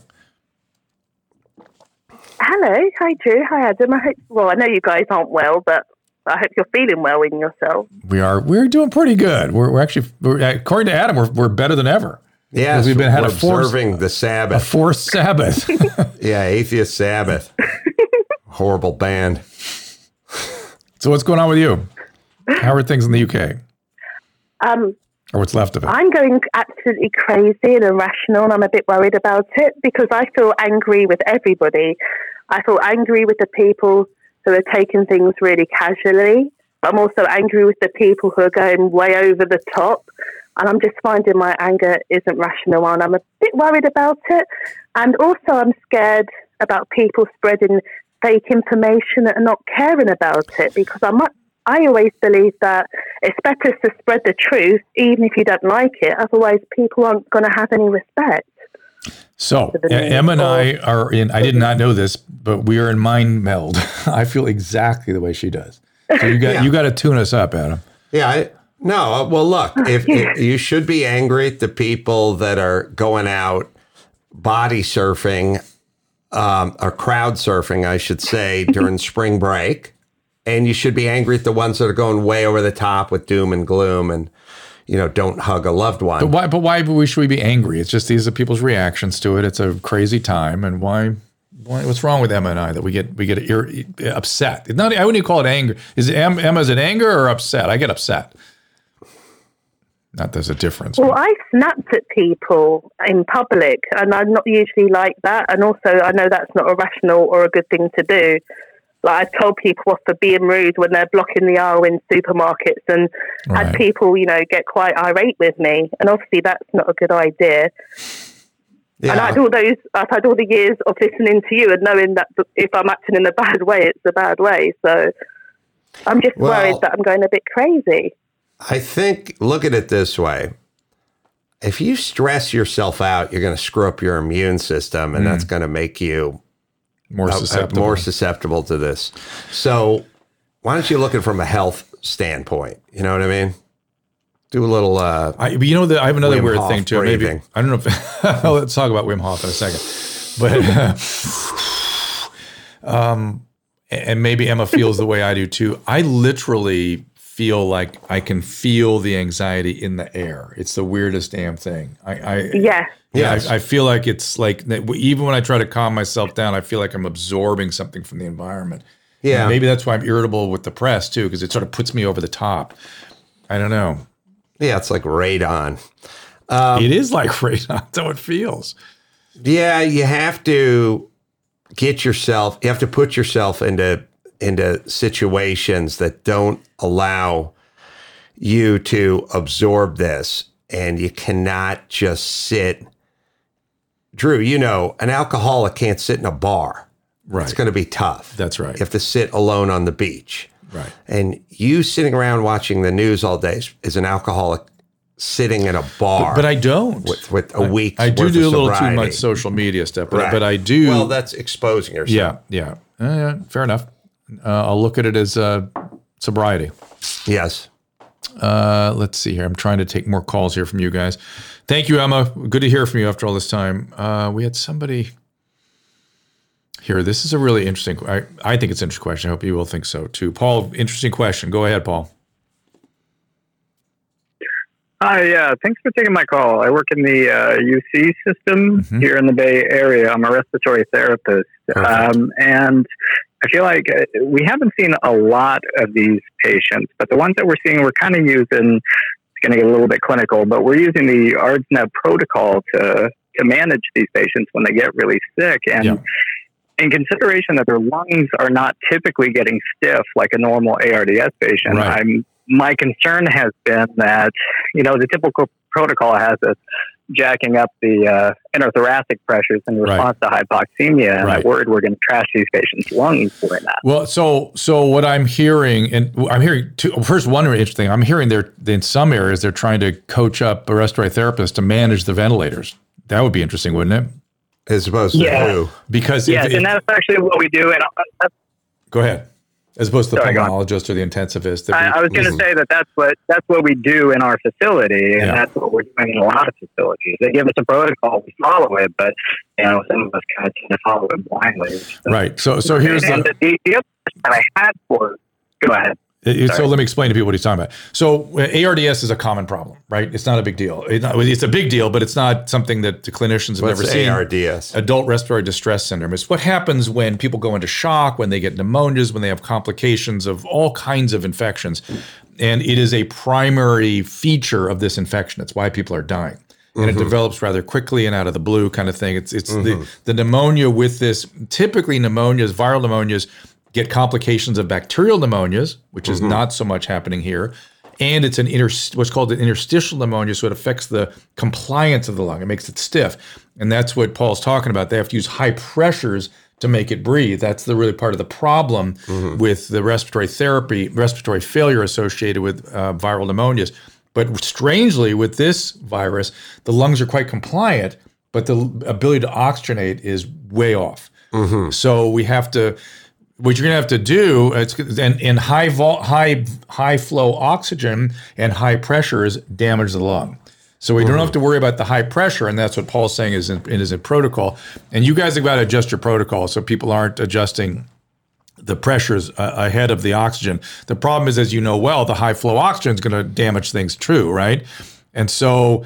Speaker 6: Hello, hi Drew, hi Adam. I hope. Well, I know you guys aren't well, but I hope you're feeling well in yourself.
Speaker 1: We are we're doing pretty good. We're, we're actually we're, according to Adam, we're, we're better than ever.
Speaker 2: Yeah,
Speaker 1: we've been had
Speaker 2: we're
Speaker 1: a forced
Speaker 2: observing the
Speaker 1: a
Speaker 2: Sabbath.
Speaker 1: forced Sabbath. <laughs> <laughs>
Speaker 2: yeah, Atheist Sabbath. <laughs> Horrible band.
Speaker 1: so what's going on with you? How are things in the UK,
Speaker 6: Um,
Speaker 1: or what's left of it?
Speaker 6: I'm going absolutely crazy and irrational, and I'm a bit worried about it because I feel angry with everybody. I feel angry with the people who are taking things really casually. I'm also angry with the people who are going way over the top. And I'm just finding my anger isn't rational and I'm a bit worried about it. And also, I'm scared about people spreading fake information and not caring about it because I'm not, I always believe that it's better to spread the truth, even if you don't like it. Otherwise, people aren't going to have any respect.
Speaker 1: So
Speaker 6: the
Speaker 1: E- Emma and I are in. I did not know this, but we are in mind meld. <laughs> I feel exactly the way she does. So you got <laughs>
Speaker 2: Yeah.
Speaker 1: you got to tune us up, Adam.
Speaker 2: Yeah. I, no. uh, Well, look, <laughs> if, if you should be angry at the people that are going out body surfing um, or crowd surfing, I should say, during spring break, and you should be angry at the ones that are going way over the top with doom and gloom and you know don't hug a loved one.
Speaker 1: But why? But why should we be angry? It's just these are people's reactions to it. It's a crazy time, and why? Why, what's wrong with Emma and I that we get we get ir- upset? It's not. I wouldn't even call it anger. Is it Emma? Is it anger or upset? I get upset. Not there's a difference.
Speaker 6: Well, I snapped at people in public, and I'm not usually like that. And also, I know that's not a rational or a good thing to do. Like I've told people off for being rude when they're blocking the aisle in supermarkets, and
Speaker 1: Right.
Speaker 6: had people, you know, get quite irate with me. And obviously, that's not a good idea. And I had all those, I've had all the years of listening to you and knowing that if I'm acting in a <laughs> bad way, it's a bad way. So I'm just
Speaker 2: Well-
Speaker 6: worried that I'm going a bit crazy.
Speaker 2: I think look at it this way. If you stress yourself out, you're going to screw up your immune system and that's mm. going to make you
Speaker 1: more
Speaker 2: uh, uh,
Speaker 1: susceptible.
Speaker 2: more susceptible to this. So, why don't you look at it from a health standpoint? You know what I mean? Do a little uh
Speaker 1: I, but you know that I have another
Speaker 2: Wim
Speaker 1: weird
Speaker 2: Hof
Speaker 1: thing too. Maybe. I don't know. if <laughs> Let's talk about Wim Hof in a second. But <laughs> um, and maybe Emma feels the way I do too. I literally feel like I can feel the anxiety in the air. It's the weirdest damn thing. I, I
Speaker 6: Yeah.
Speaker 1: yeah, I, I feel like it's like even when I try to calm myself down, I feel like I'm absorbing something from the environment.
Speaker 2: Yeah.
Speaker 1: And maybe that's why I'm irritable with the press too, because it sort of puts me over the top. I don't know.
Speaker 2: yeah, it's like radon.
Speaker 1: Um, it is like <laughs> radon. That's how it feels.
Speaker 2: Yeah, you have to get yourself you have to put yourself into into situations that don't allow you to absorb this and you cannot just sit Drew, you know, an alcoholic can't sit in a bar.
Speaker 1: Right.
Speaker 2: It's going to be tough.
Speaker 1: That's right.
Speaker 2: You have to sit alone on the beach.
Speaker 1: Right.
Speaker 2: And you sitting around watching the news all day is- is an alcoholic sitting in a bar.
Speaker 1: But I don't.
Speaker 2: with, with a week.
Speaker 1: I do do a little too much social media stuff, but,
Speaker 2: Right.
Speaker 1: but I do.
Speaker 2: Well, that's exposing yourself.
Speaker 1: yeah, yeah, Uh, yeah. Fair enough. Uh, I'll look at it as uh, sobriety.
Speaker 2: Yes.
Speaker 1: Uh, let's see here. I'm trying to take more calls here from you guys. Thank you, Emma. Good to hear from you after all this time. Uh, we had somebody here. This is a really interesting. I, I think it's an interesting question. I hope you will think so too. Paul, interesting question. Go ahead, Paul.
Speaker 7: Hi, yeah. Thanks for taking my call. I work in the uh, UC system
Speaker 1: Mhm.
Speaker 7: here in the Bay Area. I'm a respiratory therapist. Um, and I feel like uh, we haven't seen a lot of these patients, but the ones that we're seeing, we're kind of using, it's going to get a little bit clinical, but we're using the ARDSNet protocol to, to manage these patients when they get really sick. And
Speaker 1: Yeah.
Speaker 7: in consideration that their lungs are not typically getting stiff like a normal ARDS patient,
Speaker 1: Right.
Speaker 7: I'm my concern has been that you know the typical protocol has us jacking up the uh, intrathoracic pressures in
Speaker 1: Right.
Speaker 7: response to hypoxemia, and
Speaker 1: Right.
Speaker 7: I'm worried we're going to trash these patients' lungs doing that.
Speaker 1: Well, so so what I'm hearing, and I'm hearing two, first one really interesting. I'm hearing they're in some areas they're trying to coach up a respiratory therapist to manage the ventilators. That would be interesting, wouldn't it?
Speaker 2: As opposed to
Speaker 7: Yeah.
Speaker 2: who?
Speaker 1: Because if-
Speaker 7: Yes,
Speaker 1: if-
Speaker 7: and that's actually what we do. And I,
Speaker 1: go ahead, as opposed to the
Speaker 7: Sorry,
Speaker 1: pulmonologist or the intensivist.
Speaker 7: I,
Speaker 1: we-
Speaker 7: I was going to say that that's what that's what we do in our facility, and
Speaker 1: Yeah.
Speaker 7: that's what we're doing in a lot of facilities. They give us a protocol, we follow it, but you know some of us kind of tend to follow it blindly.
Speaker 1: right. So so here's
Speaker 7: and
Speaker 1: the.
Speaker 7: the, the other question I had for go ahead.
Speaker 1: So let me explain to people what he's talking about. So uh, ARDS is a common problem, right? It's not a big deal. It's, not, it's a big deal, but it's not something that the clinicians have
Speaker 2: What's
Speaker 1: never seen.
Speaker 2: ARDS?
Speaker 1: Adult respiratory distress syndrome. It's what happens when people go into shock, when they get pneumonias, when they have complications of all kinds of infections. And it is a primary feature of this infection. It's why people are dying. And it develops rather quickly and out of the blue kind of thing. It's it's the, the pneumonia with this typically pneumonias, viral pneumonias get complications of bacterial pneumonias, which is mm-hmm. not so much happening here. And it's an inter, what's called an interstitial pneumonia, so it affects the compliance of the lung. It makes it stiff, and that's what Paul's talking about. They have to use high pressures to make it breathe. That's the really part of the problem mm-hmm. with the respiratory therapy, respiratory failure associated with uh, viral pneumonias. But strangely, with this virus, the lungs are quite compliant, but the ability to oxygenate is way off. Mm-hmm. So we have to what you're going to have to do it's and, and high vol, high high flow oxygen and high pressures damage the lung so we don't have to worry about the high pressure and that's what paul's saying is in, is in protocol and you guys have got to adjust your protocol so people aren't adjusting the pressures uh, ahead of the oxygen. The problem is, as you know well, the high flow oxygen is going to damage things too, right? And so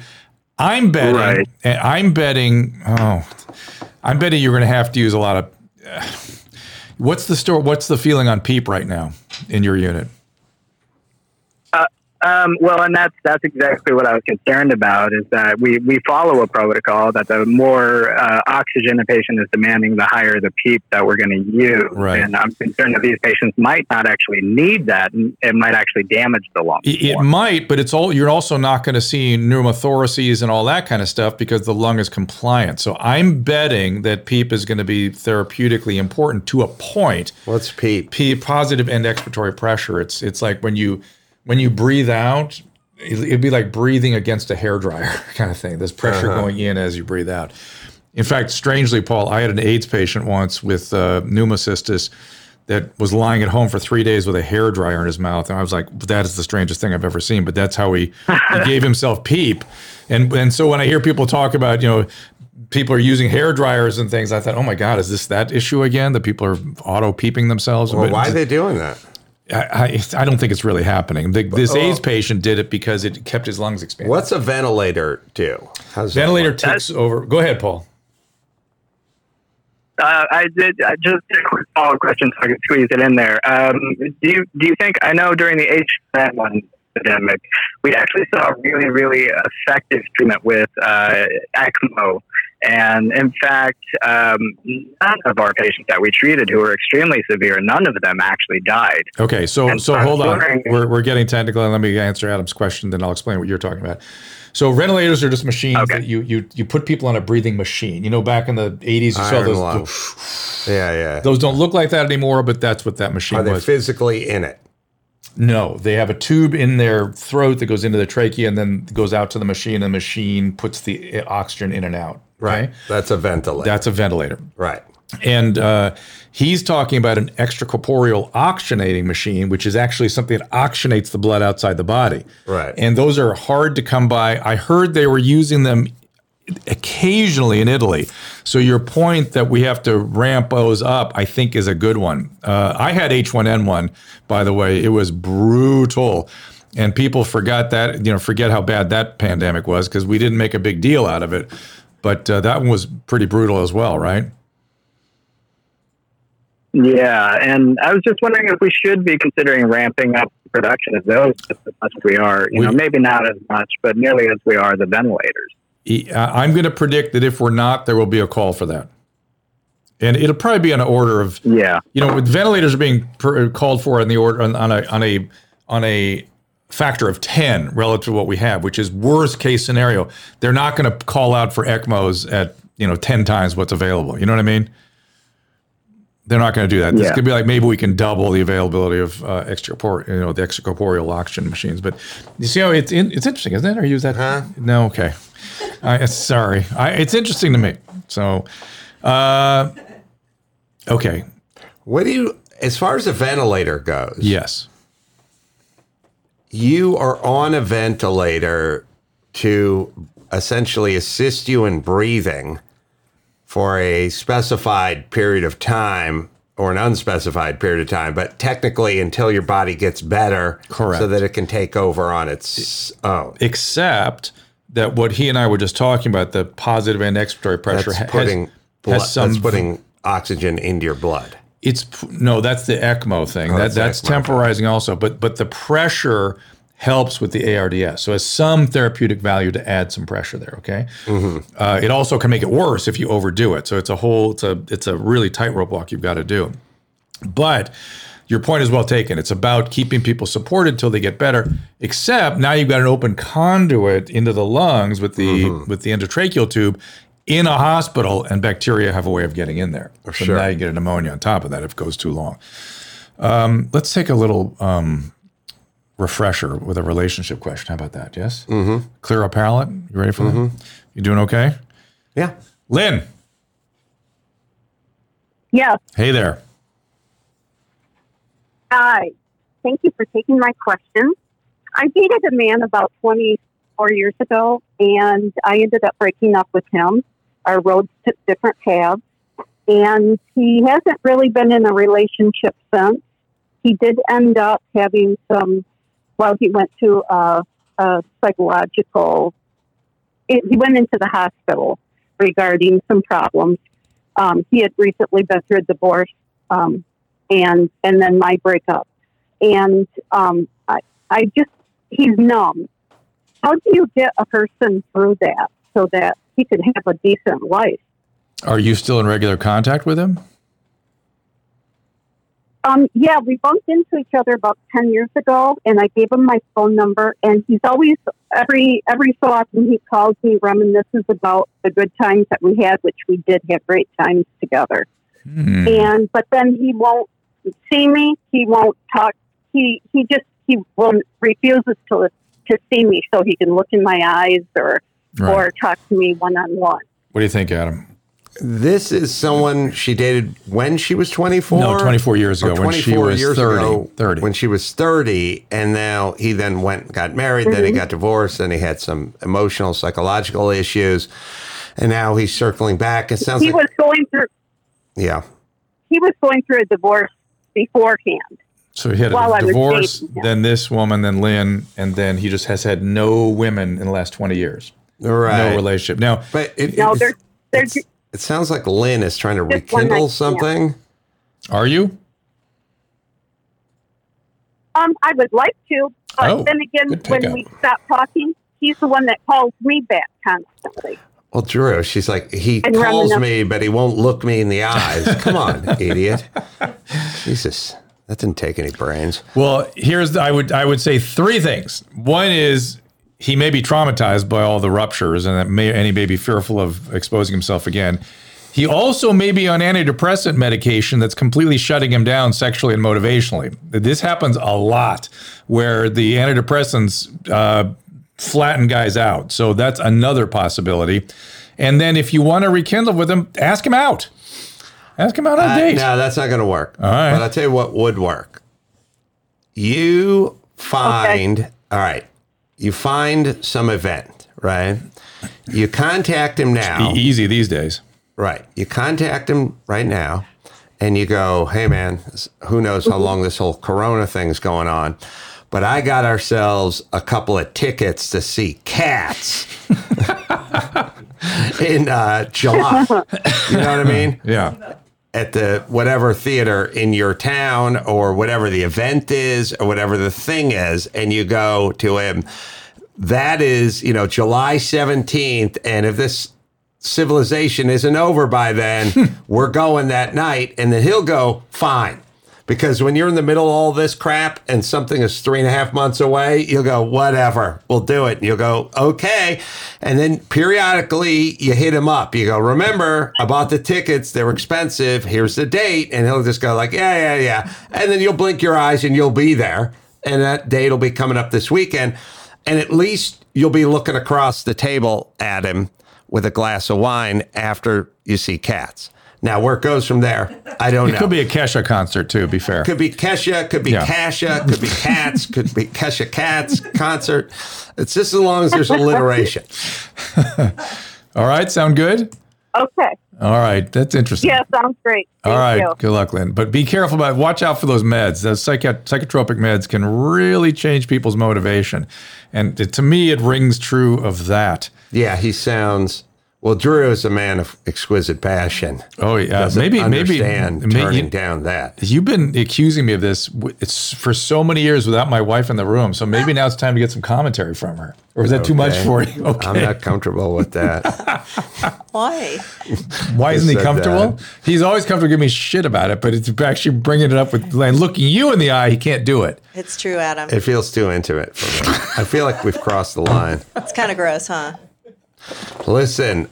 Speaker 1: I'm betting,
Speaker 7: Right.
Speaker 1: I'm betting, oh, I'm betting you're going to have to use a lot of. What's the store? What's the feeling on PEEP right now in your unit?
Speaker 7: Um, well, and that's that's exactly what I was concerned about. Is that we we follow a protocol that the more uh, oxygen a patient is demanding, the higher the PEEP that we're going to use.
Speaker 1: Right.
Speaker 7: And I'm concerned that these patients might not actually need that, and it might actually damage the lung.
Speaker 1: It, it might, but it's all you're also not going to see pneumothoraces and all that kind of stuff because the lung is compliant. So I'm betting that PEEP is going to be therapeutically important to a point.
Speaker 2: What's PEEP?
Speaker 1: P positive end expiratory pressure. It's it's like when you when you breathe out, it- it'd be like breathing against a hair dryer <laughs> kind of thing. There's pressure going in as you breathe out. In fact, strangely, Paul, I had an AIDS patient once with uh, pneumocystis that was lying at home for three days with a hair dryer in his mouth, and I was like, "That is the strangest thing I've ever seen." But that's how he, he <laughs> gave himself PEEP, and and so when I hear people talk about you know people are using hair dryers and things, I thought, "Oh my God, is this that issue again? That people are auto peeping themselves?"
Speaker 2: Well, why are they doing that?
Speaker 1: I, I, I don't think it's really happening. The, this AIDS patient did it because it kept his lungs expanded.
Speaker 2: What's a ventilator do? How's that
Speaker 1: Ventilator
Speaker 2: work?
Speaker 1: takes over. Go ahead, Paul.
Speaker 7: Uh, I did uh, just a quick follow up question so I can squeeze it in there. Um, do you do you think I know during the H1N1 epidemic we actually saw really really effective treatment with uh, ECMO, and in fact, um, none of our patients that we treated who were extremely severe, none of them actually died.
Speaker 1: Okay, so
Speaker 7: And
Speaker 1: so hold on. We're, we're getting technical, and let me answer Adam's question, then I'll explain what you're talking about. So ventilators are just machines
Speaker 7: Okay.
Speaker 1: that you you you put people on a breathing machine. You know, back in the 80s, you saw
Speaker 2: Iron
Speaker 1: those.
Speaker 2: lung. Yeah, yeah.
Speaker 1: Those don't look like that anymore, but that's what that machine
Speaker 2: Are they
Speaker 1: was.
Speaker 2: physically in it?
Speaker 1: No, they have a tube in their throat that goes into the trachea and then goes out to the machine. And the machine puts the uh, oxygen in and out.
Speaker 2: Right.
Speaker 1: okay?
Speaker 2: That's a ventilator.
Speaker 1: That's a ventilator.
Speaker 2: right.
Speaker 1: And uh, he's talking about an extracorporeal oxygenating machine, which is actually something that oxygenates the blood outside the body.
Speaker 2: Right.
Speaker 1: And those are hard to come by. I heard they were using them occasionally in Italy. So your point that we have to ramp those up, I think, is a good one. Uh, I had H1N1, by the way. It was brutal. And people forgot that, you know, forget how bad that pandemic was because we didn't make a big deal out of it. But uh, that one was pretty brutal as well, right?
Speaker 7: Yeah, and I was just wondering if we should be considering ramping up production of those as much as we are. You
Speaker 1: We-
Speaker 7: know, maybe not as much, but nearly as we are the ventilators.
Speaker 1: I- I'm going to predict that if we're not, there will be a call for that. And it'll probably be on an order of,
Speaker 7: Yeah,
Speaker 1: you know, with ventilators are being per, called for in the order on, on a on a on a factor of 10 relative to what we have, which is worst case scenario. They're not going to call out for ECMOs at, you know, 10 times what's available. You know what I mean? They're not going to do that. This
Speaker 7: Yeah.
Speaker 1: could be like maybe we can double the availability of uh, extracorporeal, you know, the extracorporeal oxygen machines. But you see how it's in, it's interesting, isn't it? Or use that? No, okay. I, sorry, I, it's interesting to me. So, uh, okay,
Speaker 2: What do you, as far as a ventilator goes,
Speaker 1: yes,
Speaker 2: you are on a ventilator to essentially assist you in breathing for a specified period of time or an unspecified period of time, but technically until your body gets better,
Speaker 1: Correct.
Speaker 2: so that it can take over on its own.
Speaker 1: except that what he and I were just talking about, the positive end expiratory pressure,
Speaker 2: That's
Speaker 1: has,
Speaker 2: putting blood,
Speaker 1: has some.
Speaker 2: that's putting oxygen into your blood.
Speaker 1: it's no, that's the ECMO thing. that,
Speaker 2: Oh, that's the
Speaker 1: that's
Speaker 2: ECMO,
Speaker 1: temporizing also, but but the pressure helps with the ARDS. So it has some therapeutic value to add some pressure there. Okay.
Speaker 2: Mm-hmm.
Speaker 1: Uh, it also can make it worse if you overdo it. So it's a whole it's a it's a really tightrope walk you've got to do. But your point is well taken. It's about keeping people supported till they get better. Except now you've got an open conduit into the lungs with the
Speaker 2: Mm-hmm.
Speaker 1: with the endotracheal tube in a hospital, and bacteria have a way of getting in there. So
Speaker 2: Sure.
Speaker 1: now you get a pneumonia on top of that if it goes too long. Um, let's take a little um, refresher with a relationship question. How about that? Yes. Mm-hmm. Clear our palate. You ready for that? You doing okay,
Speaker 2: Yeah.
Speaker 1: Lynn?
Speaker 8: Yeah.
Speaker 1: Hey there.
Speaker 8: Hi. Thank you for taking my question. I dated a man about 24 years ago, and I ended up breaking up with him. Our roads took different paths. and he hasn't really been in a relationship since. He did end up having some. Well, he went to a, a psychological. It, he went into the hospital regarding some problems. Um, he had recently been through a divorce, um, and and then my breakup, and um, I I just he's numb. How do you get a person through that so that he can have a decent life?
Speaker 1: Are you still in regular contact with him?
Speaker 8: Um, yeah, we bumped into each other about ten years ago, and I gave him my phone number. And he's always every every so often he calls me, reminisces about the good times that we had, which we did have great times together.
Speaker 1: Hmm.
Speaker 8: And but then he won't see me. He won't talk. He he just he will refuses to to see me so he can look in my eyes or
Speaker 1: Right.
Speaker 8: or talk to me one on one.
Speaker 1: What do you think, Adam?
Speaker 2: This is someone she dated when she was 24?
Speaker 1: No, 24 years ago,
Speaker 2: Or
Speaker 1: when she
Speaker 2: 24
Speaker 1: was
Speaker 2: years
Speaker 1: 30,
Speaker 2: ago,
Speaker 1: 30.
Speaker 2: When she was 30. And now he then went and got married, then he
Speaker 8: Mhm.
Speaker 2: got divorced, then he had some emotional, psychological issues. And now he's circling back. It sounds
Speaker 8: He
Speaker 2: like,
Speaker 8: was going through
Speaker 2: yeah.
Speaker 8: he was going through a divorce beforehand.
Speaker 1: So he had
Speaker 8: While I
Speaker 1: a divorce, then this woman, then Lynn, and then he just has had no women in the last 20 years.
Speaker 2: Right.
Speaker 1: No relationship. Now,
Speaker 2: But it,
Speaker 8: No,
Speaker 2: it,
Speaker 8: there's there's
Speaker 2: it sounds like Lynn is trying to rekindle something.
Speaker 1: are you?
Speaker 8: um I would like to, but
Speaker 1: Oh,
Speaker 8: then again when
Speaker 1: pickup.
Speaker 8: we stop talking, he's the one that calls me back constantly.
Speaker 2: Well, Drew, she's like, he
Speaker 8: And
Speaker 2: calls me, but he won't look me in the eyes. <laughs> Come on, idiot. Jesus, that didn't take any brains.
Speaker 1: Well, here's the, I would I would say three things. One is he may be traumatized by all the ruptures, and that may and he may be fearful of exposing himself again. He also may be on antidepressant medication that's completely shutting him down sexually and motivationally. This happens a lot, where the antidepressants uh, flatten guys out. So that's another possibility. And then if you want to rekindle with them, ask him out. Ask him out on a
Speaker 2: Uh,
Speaker 1: date.
Speaker 2: no, that's not going to work.
Speaker 1: All right.
Speaker 2: But I'll tell you what would work. You find, all right, you find some event, right? You contact him now.
Speaker 1: Easy these days.
Speaker 2: Right. You contact him right now and you go, hey, man, who knows how long this whole corona thing's going on. But I got ourselves a couple of tickets to see cats <laughs> in uh, July. You know what I mean? <laughs>
Speaker 1: Yeah.
Speaker 2: At the whatever theater in your town or whatever the event is or whatever the thing is. And you go to him. That is, you know, July 17th. And if this civilization isn't over by then, <laughs> we're going that night. And then he'll go, fine. Because when you're in the middle of all this crap and something is three and a half months away, you'll go, whatever, we'll do it. And you'll go, okay. And then periodically you hit him up. You go, remember, I bought the tickets. They're expensive. Here's the date. And he'll just go like, yeah, yeah, yeah. And then you'll blink your eyes and you'll be there. And that date will be coming up this weekend. And at least you'll be looking across the table at him with a glass of wine after you see cats. Now, where it goes from there, I don't
Speaker 1: It
Speaker 2: know.
Speaker 1: It could be a Kesha concert too. Be fair.
Speaker 2: Could be Kesha, could be
Speaker 1: Yeah.
Speaker 2: Kasha, could be Cats, could be Kesha Cats concert. It's just as long as there's alliteration. <laughs>
Speaker 1: All right, sound good?
Speaker 8: Okay.
Speaker 1: All right, that's interesting.
Speaker 8: Yeah, sounds great.
Speaker 1: All
Speaker 8: Thank
Speaker 1: right,
Speaker 8: you.
Speaker 1: good luck, Lynn. But be careful about. Watch out for those meds. Those psychi- psychotropic meds can really change people's motivation, and it, to me, it rings true of that.
Speaker 2: Yeah, he sounds. Well, Drew is a man of exquisite passion.
Speaker 1: Oh yeah,
Speaker 2: Doesn't
Speaker 1: maybe maybe
Speaker 2: understand
Speaker 1: may-
Speaker 2: turning
Speaker 1: you-
Speaker 2: down that.
Speaker 1: You've been accusing me of this it's for so many years without my wife in the room. So maybe now it's time to get some commentary from her. Or is that too much for you? Okay.
Speaker 2: I'm not comfortable with that. <laughs>
Speaker 9: Why?
Speaker 1: Why isn't he comfortable?
Speaker 2: that.
Speaker 1: He's always comfortable giving me shit about it, but it's actually bringing it up with and looking you in the eye. He can't do it.
Speaker 9: It's true, Adam.
Speaker 2: It feels too intimate for me. I feel like we've crossed the line.
Speaker 9: It's kind of gross, huh?
Speaker 2: Listen,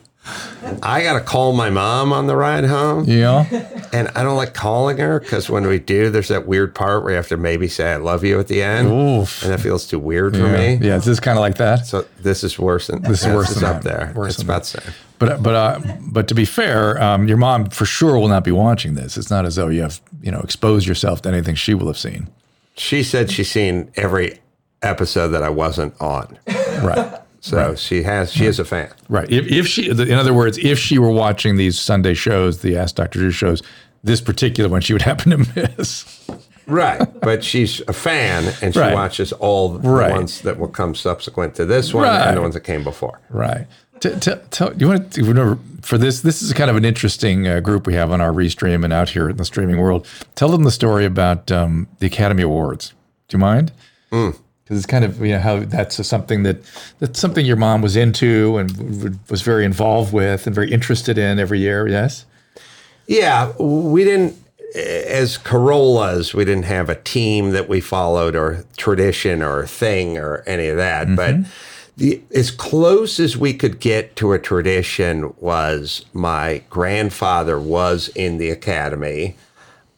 Speaker 2: I got to call my mom on the ride home.
Speaker 1: Yeah.
Speaker 2: And I don't like calling her because when we do, there's that weird part where you have to maybe say I love you at the end.
Speaker 1: Oof.
Speaker 2: And that feels too weird for me.
Speaker 1: Yeah, it's just kind of like that.
Speaker 2: So this is worse than
Speaker 1: This is worse than
Speaker 2: up
Speaker 1: that.
Speaker 2: there.
Speaker 1: Worse
Speaker 2: it's about the same.
Speaker 1: But but uh, but to be fair, um, your mom for sure will not be watching this. It's not as though you have you know exposed yourself to anything she will have seen.
Speaker 2: She said she's seen every episode that I wasn't on.
Speaker 1: Right.
Speaker 2: So she has she is a fan.
Speaker 1: Right. If, if she, in other words, if she were watching these Sunday shows, the Ask Dr. Drew shows, this particular one she would <laughs> happen to miss.
Speaker 2: Right, but she's a fan and she
Speaker 1: Right.
Speaker 2: watches all the
Speaker 1: Right.
Speaker 2: ones that will come subsequent to this one
Speaker 1: Right.
Speaker 2: and the ones that came before.
Speaker 1: Right. T- t- tell, you want to, know, for this, this is kind of an interesting uh, group we have on our restream and out here in the streaming world. Tell them the story about um, the Academy Awards. Do you mind?
Speaker 2: Mm.
Speaker 1: Because it's kind of you know how that's something that that's something your mom was into and w- w- was very involved with and very interested in every year. Yes.
Speaker 2: Yeah, we didn't as Carollas, we didn't have a team that we followed or tradition or thing or any of that. But the as close as we could get to a tradition was my grandfather was in the academy.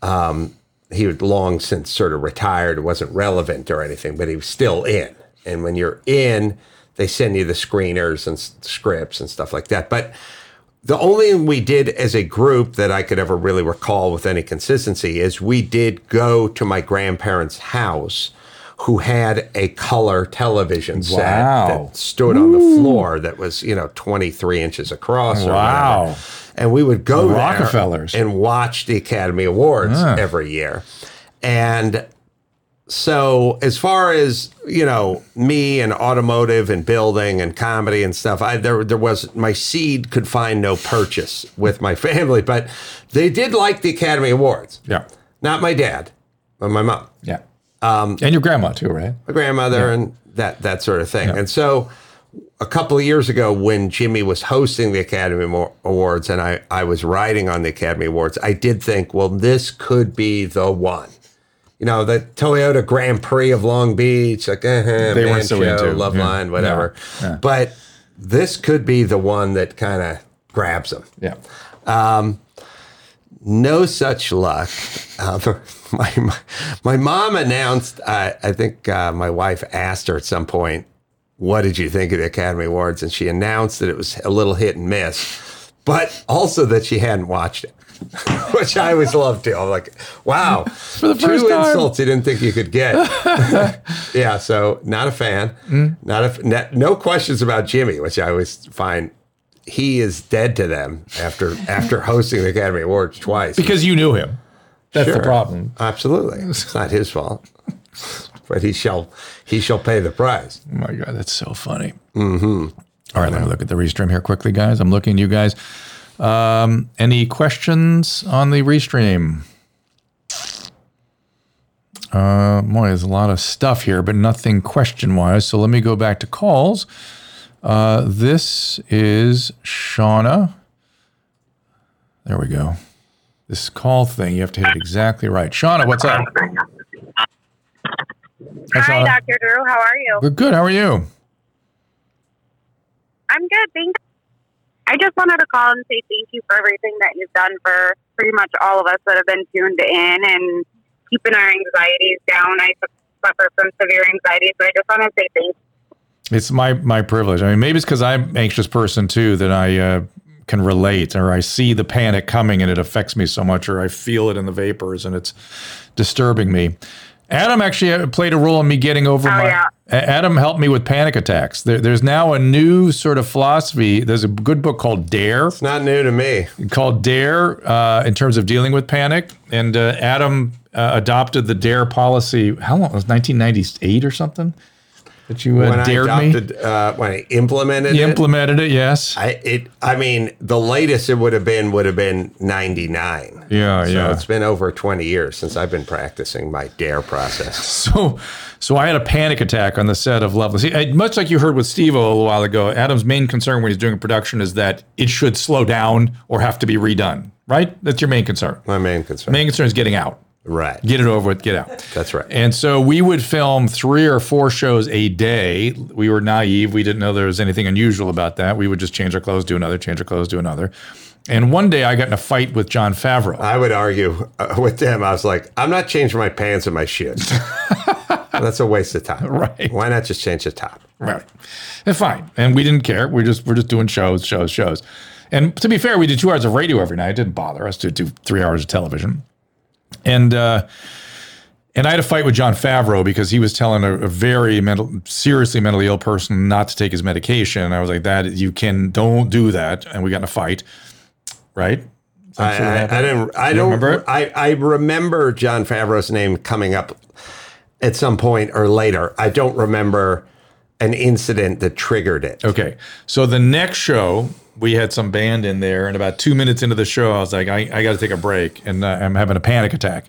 Speaker 2: Um, he had long since sort of retired, It wasn't relevant or anything, but he was still in. And when you're in, they send you the screeners and s- scripts and stuff like that. But the only thing we did as a group that I could ever really recall with any consistency is we did go to my grandparents' house who had a color television set
Speaker 1: Wow.
Speaker 2: that stood on the floor that was, you know, 23 inches across or
Speaker 1: Wow.
Speaker 2: whatever. And we would go
Speaker 1: The
Speaker 2: there
Speaker 1: Rockefellers.
Speaker 2: and watch the Academy Awards
Speaker 1: Ah.
Speaker 2: every year. And so as far as you know me and automotive and building and comedy and stuff i there there was my seed could find no purchase with my family but they did like the academy awards
Speaker 1: Yeah.
Speaker 2: not my dad but my mom
Speaker 1: Yeah. Um, and your grandma too, right?
Speaker 2: my grandmother and that that sort of thing. And so a couple of years ago when Jimmy was hosting the Academy Awards and I, I was writing on the Academy Awards, I did think, well, this could be the one. You know, the Toyota Grand Prix of Long Beach, like uh
Speaker 1: They weren't so into,
Speaker 2: Love
Speaker 1: yeah.
Speaker 2: Line, whatever.
Speaker 1: Yeah, yeah.
Speaker 2: But this could be the one that kind of grabs them.
Speaker 1: Yeah.
Speaker 2: No such luck. Uh, <laughs> my, my my mom announced. Uh, I think uh, my wife asked her at some point, "What did you think of the Academy Awards?" And she announced that it was a little hit and miss, but also that she hadn't watched it, <laughs> which I always love to. I'm like, "Wow, for
Speaker 1: the first
Speaker 2: two
Speaker 1: time.
Speaker 2: insults you didn't think you could get." <laughs> yeah, so not a fan.
Speaker 1: Mm.
Speaker 2: Not a no, no questions about Jimmy, which I always find. He is dead to them after after <laughs> hosting the Academy Awards twice.
Speaker 1: Because you knew him. That's the problem.
Speaker 2: Absolutely. It's not his fault. But he shall he shall pay the price.
Speaker 1: Oh my God, that's so funny. Mm-hmm. All right, let me look at the restream here quickly, guys. I'm looking at you guys. Um, any questions on the restream? Uh, boy, there's a lot of stuff here, but nothing question wise. So let me go back to calls. Uh, this is Shauna. There we go. This call thing, you have to hit it exactly right. Shauna, what's up? Hi.
Speaker 10: Dr. Drew. How are you?
Speaker 1: We're good. How are you?
Speaker 10: I'm good. Thanks. I just wanted to call and say thank you for everything that you've done for pretty much all of us that have been tuned in and keeping our anxieties down. I suffer from severe anxiety, so I just want to say thank you.
Speaker 1: It's my my privilege. I mean, maybe it's because I'm an anxious person too that I uh, can relate, or I see the panic coming and it affects me so much, or I feel it in the vapors and it's disturbing me. Adam actually uh, played a role in me getting over
Speaker 10: Oh,
Speaker 1: my.
Speaker 10: yeah.
Speaker 1: Adam helped me with panic attacks. There, there's now a new sort of philosophy. There's a good book called Dare.
Speaker 2: It's not new to me.
Speaker 1: Called Dare uh, in terms of dealing with panic, and uh, Adam uh, adopted the Dare policy. How long? It was 1998 or something that you uh,
Speaker 2: when
Speaker 1: dared
Speaker 2: I
Speaker 1: me.
Speaker 2: adopted, uh, when I implemented
Speaker 1: You
Speaker 2: it,
Speaker 1: implemented it, yes.
Speaker 2: I it I mean the latest it would have been would have been ninety nine.
Speaker 1: Yeah,
Speaker 2: so
Speaker 1: yeah.
Speaker 2: it's been over twenty years since I've been practicing my dare process. <laughs>
Speaker 1: So, so I had a panic attack on the set of Loveline. I- much like you heard with Steve a little while ago, Adam's main concern when he's doing a production is that it should slow down or have to be redone. Right? That's your main concern.
Speaker 2: My main concern.
Speaker 1: Main concern is getting out.
Speaker 2: Right.
Speaker 1: Get it over with. Get out.
Speaker 2: That's right.
Speaker 1: And so we would film three or four shows a day. We were naive. We didn't know there was anything unusual about that. We would just change our clothes, do another, change our clothes, do another. And one day I got in a fight with Jon Favreau.
Speaker 2: I would argue uh, with him. I was like, I'm not changing my pants and my shoes. <laughs> That's a waste of time.
Speaker 1: Right.
Speaker 2: Why not just change the top?
Speaker 1: Right. And fine. And we didn't care. We're just we're just doing shows, shows, shows. And to be fair, we did two hours of radio every night. It didn't bother us to do three hours of television. And uh, And I had a fight with Jon Favreau because he was telling a, a very mental, seriously mentally ill person not to take his medication. I was like, "That you can don't do that," and we got in a fight. Right?
Speaker 2: I, I, I didn't. I
Speaker 1: You
Speaker 2: don't
Speaker 1: remember?
Speaker 2: I, I remember Jon Favreau's name coming up at some point or later. I don't remember an incident that triggered it.
Speaker 1: Okay. So the next show, we had some band in there, and about two minutes into the show, I was like, I, I got to take a break, and uh, I'm having a panic attack.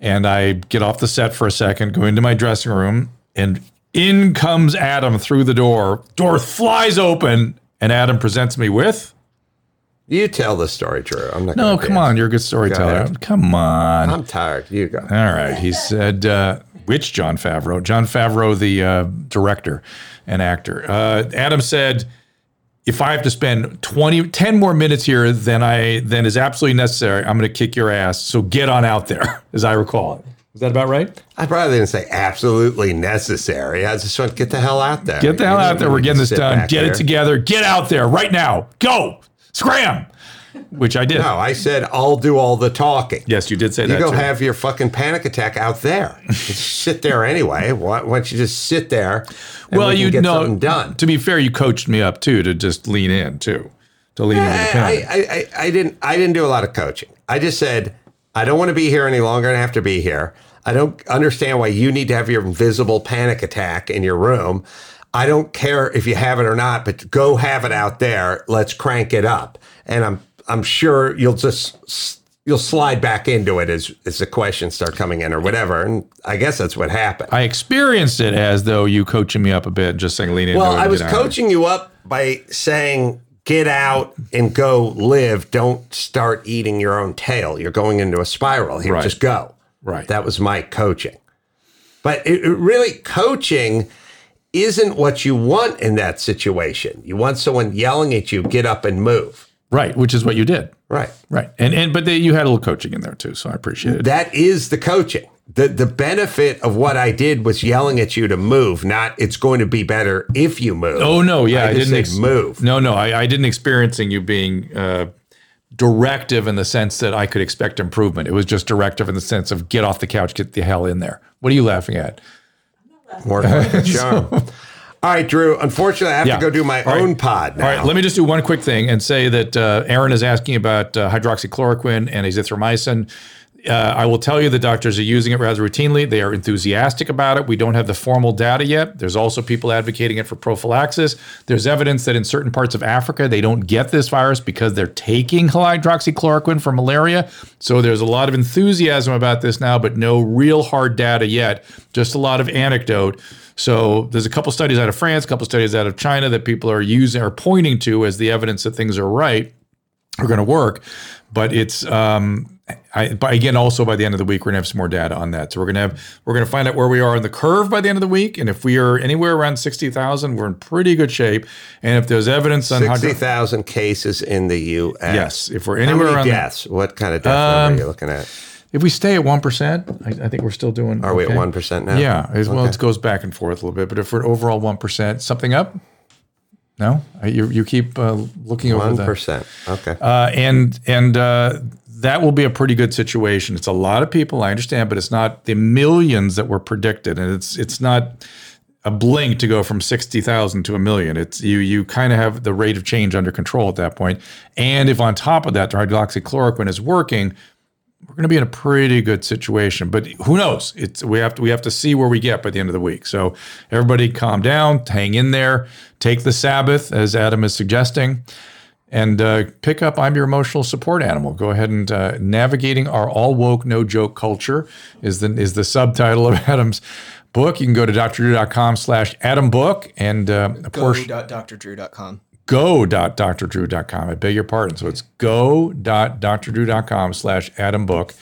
Speaker 1: And I get off the set for a second, go into my dressing room, and in comes Adam through the door. Door flies open, and Adam presents me with.
Speaker 2: You tell the story, Drew. I'm not.
Speaker 1: No, come
Speaker 2: dance.
Speaker 1: on, you're a good storyteller. Come on.
Speaker 2: I'm tired. You go.
Speaker 1: All right. He said, uh, which Jon Favreau? Jon Favreau, the uh, director and actor. Uh, Adam said, if I have to spend 20, 10 more minutes here than I than is absolutely necessary, I'm going to kick your ass. So get on out there, <laughs> as I recall it. Is that about right?
Speaker 2: I probably didn't say absolutely necessary. I just want get the hell out there.
Speaker 1: Get the hell
Speaker 2: You
Speaker 1: out there. We're getting this done. Get
Speaker 2: there.
Speaker 1: it together. Get out there right now. Go. Scram. Which I did.
Speaker 2: No, I said I'll do all the talking.
Speaker 1: Yes, you did say
Speaker 2: You
Speaker 1: that.
Speaker 2: You go
Speaker 1: too.
Speaker 2: have your fucking panic attack out there. <laughs> Sit there anyway. Why, why don't you just sit there?
Speaker 1: well,
Speaker 2: we
Speaker 1: you
Speaker 2: get
Speaker 1: know,
Speaker 2: something done.
Speaker 1: to be fair, you coached me up too to just lean in too, to lean into the
Speaker 2: I,
Speaker 1: panic.
Speaker 2: I, I, I didn't. I didn't do a lot of coaching. I just said I don't want to be here any longer and have to be here. I don't understand why you need to have your invisible panic attack in your room. I don't care if you have it or not, but go have it out there. Let's crank it up. And I'm I'm sure you'll just you'll slide back into it as as the questions start coming in or whatever. And I guess that's what happened.
Speaker 1: I experienced it as though you coaching me up a bit, just saying lean into
Speaker 2: Well,
Speaker 1: it.
Speaker 2: I was
Speaker 1: out
Speaker 2: coaching you up by saying, get out and go live. Don't start eating your own tail. You're going into a spiral here.
Speaker 1: Right.
Speaker 2: Just go.
Speaker 1: Right.
Speaker 2: That was my coaching. But it, it really, coaching isn't what you want in that situation. You want someone yelling at you, get up and move.
Speaker 1: Right, which is what you did.
Speaker 2: Right.
Speaker 1: Right. And and but they, you had a little coaching in there too, so I appreciate it.
Speaker 2: That is the coaching. The the benefit of what I did was yelling at you to move, not it's going to be better if you move.
Speaker 1: Oh no, yeah, I,
Speaker 2: just
Speaker 1: didn't
Speaker 2: said move.
Speaker 1: No, no, I, I didn't experiencing you being uh, directive in the sense that I could expect improvement. It was just directive in the sense of get off the couch, get the hell in there. What are you laughing at?
Speaker 2: More like a charm. All right, Drew. Unfortunately, I have
Speaker 1: Yeah.
Speaker 2: to go do my
Speaker 1: All right.
Speaker 2: own pod now.
Speaker 1: All right, let me just do one quick thing and say that uh, Aaron is asking about uh, hydroxychloroquine and azithromycin. Uh, I will tell you the doctors are using it rather routinely. They are enthusiastic about it. We don't have the formal data yet. There's also people advocating it for prophylaxis. There's evidence that in certain parts of Africa, they don't get this virus because they're taking hydroxychloroquine for malaria. So there's a lot of enthusiasm about this now, but no real hard data yet. Just a lot of anecdote. So there's a couple studies out of France, a couple studies out of China that people are using or pointing to as the evidence that things are right are going to work. But it's um, I, but again, also by the end of the week, we're gonna have some more data on that. So we're gonna have we're gonna find out where we are in the curve by the end of the week, and if we are anywhere around sixty thousand, we're in pretty good shape. And if there's evidence on hydro-
Speaker 2: 60,000 cases in the U.S.
Speaker 1: Yes, if we're
Speaker 2: How
Speaker 1: anywhere
Speaker 2: many
Speaker 1: around that-
Speaker 2: deaths? What kind of death
Speaker 1: Um,
Speaker 2: are you looking at?
Speaker 1: If we stay at one percent, I, I think we're still doing.
Speaker 2: Are we at 1% now?
Speaker 1: Yeah, as well.
Speaker 2: Okay.
Speaker 1: It goes back and forth a little bit, but if we're at overall one percent, something up. No, you you keep uh, looking over
Speaker 2: One
Speaker 1: the
Speaker 2: percent. Okay.
Speaker 1: uh, and and uh, that will be a pretty good situation. It's a lot of people, I understand, but it's not the millions that were predicted, and it's it's not a blink to go from sixty thousand to a million. It's you you kind of have the rate of change under control at that point. And if on top of that, the hydroxychloroquine is working, we're going to be in a pretty good situation. But who knows? It's we have to we have to see where we get by the end of the week. So everybody, calm down, hang in there, take the Sabbath as Adam is suggesting, and uh, pick up. I'm your emotional support animal. Go ahead and uh, navigating our all woke no joke culture is the is the subtitle of <laughs> Adam's book. You can go to drdrew.com slash Adam book and uh, a portion
Speaker 11: Go.drdrew.com.
Speaker 1: go.drdrew.com. I beg your pardon. So it's go.drdrew.com slash Adam book.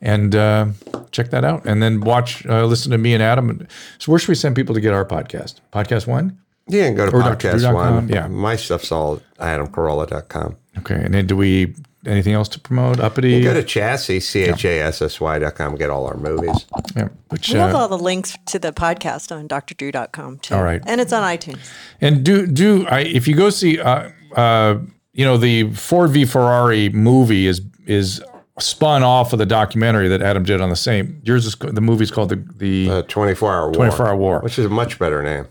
Speaker 1: And uh, check that out. And then watch, uh, listen to me and Adam. So where should we send people to get our podcast? Podcast one?
Speaker 2: Yeah, can go to
Speaker 1: Or
Speaker 2: podcast one.
Speaker 1: yeah.
Speaker 2: My stuff's all adamcarolla.com.
Speaker 1: Okay. And then do we, anything else to promote? Uppity?
Speaker 2: You go to Chassy, C-H-A-S-S-Y.com, get all our movies.
Speaker 1: Yeah, which,
Speaker 9: We have
Speaker 1: uh,
Speaker 9: all the links to the podcast on drdrew.com too.
Speaker 1: All right.
Speaker 9: And it's on iTunes.
Speaker 1: And do do I if you go see uh uh you know the Ford v Ferrari movie is is spun off of the documentary that Adam did on the same. Yours is the movie's called the the
Speaker 2: 24 Hour War.
Speaker 1: 24 Hour War,
Speaker 2: which is a much better name.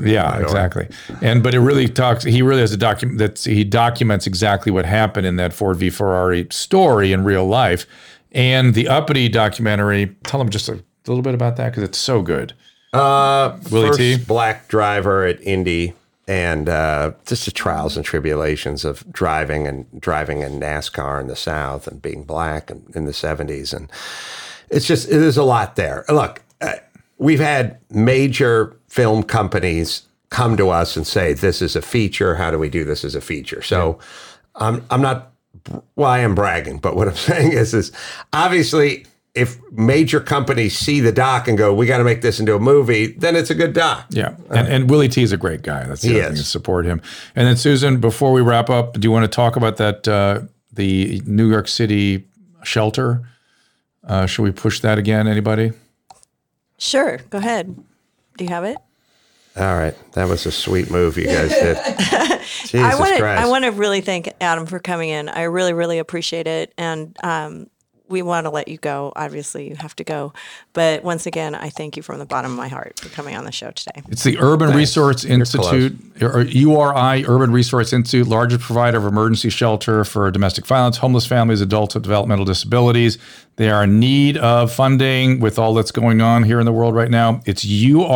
Speaker 1: Yeah, <laughs> exactly. And but it really talks. He really has a document that he documents exactly what happened in that Ford v Ferrari story in real life, and the Uppity documentary. Tell them just a little bit about that because it's so good.
Speaker 2: Uh,
Speaker 1: Willy
Speaker 2: first
Speaker 1: T?
Speaker 2: black driver at Indy, and uh, just the trials and tribulations of driving and driving in NASCAR in the South and being black and in the '70s, and it's just there's a lot there. Look, uh, we've had major film companies come to us and say this is a feature. How do we do this as a feature? So, I'm I'm not well, I am bragging, but what I'm <laughs> saying is, is obviously if major companies see the doc and go, we got to make this into a movie, then it's a good doc.
Speaker 1: Yeah, and, and Willy T is a great guy. That's the
Speaker 2: He
Speaker 1: other thing
Speaker 2: is.
Speaker 1: to support him. And then Susan, before we wrap up, do you want to talk about that uh, the New York City shelter? Uh, should we push that again? Anybody?
Speaker 9: Sure, go ahead. Do you have it?
Speaker 2: All right, that was a sweet move you guys did. <laughs> Jesus
Speaker 9: I want to.
Speaker 2: Christ.
Speaker 9: I want to really thank Adam for coming in. I really, really appreciate it, and um, we want to let you go. Obviously, you have to go, but once again, I thank you from the bottom of my heart for coming on the show today.
Speaker 1: It's the Urban Resource Institute, or URI, Urban Resource Institute, largest provider of emergency shelter for domestic violence, homeless families, adults with developmental disabilities. They are in need of funding with all that's going on here in the world right now. It's urinyc.org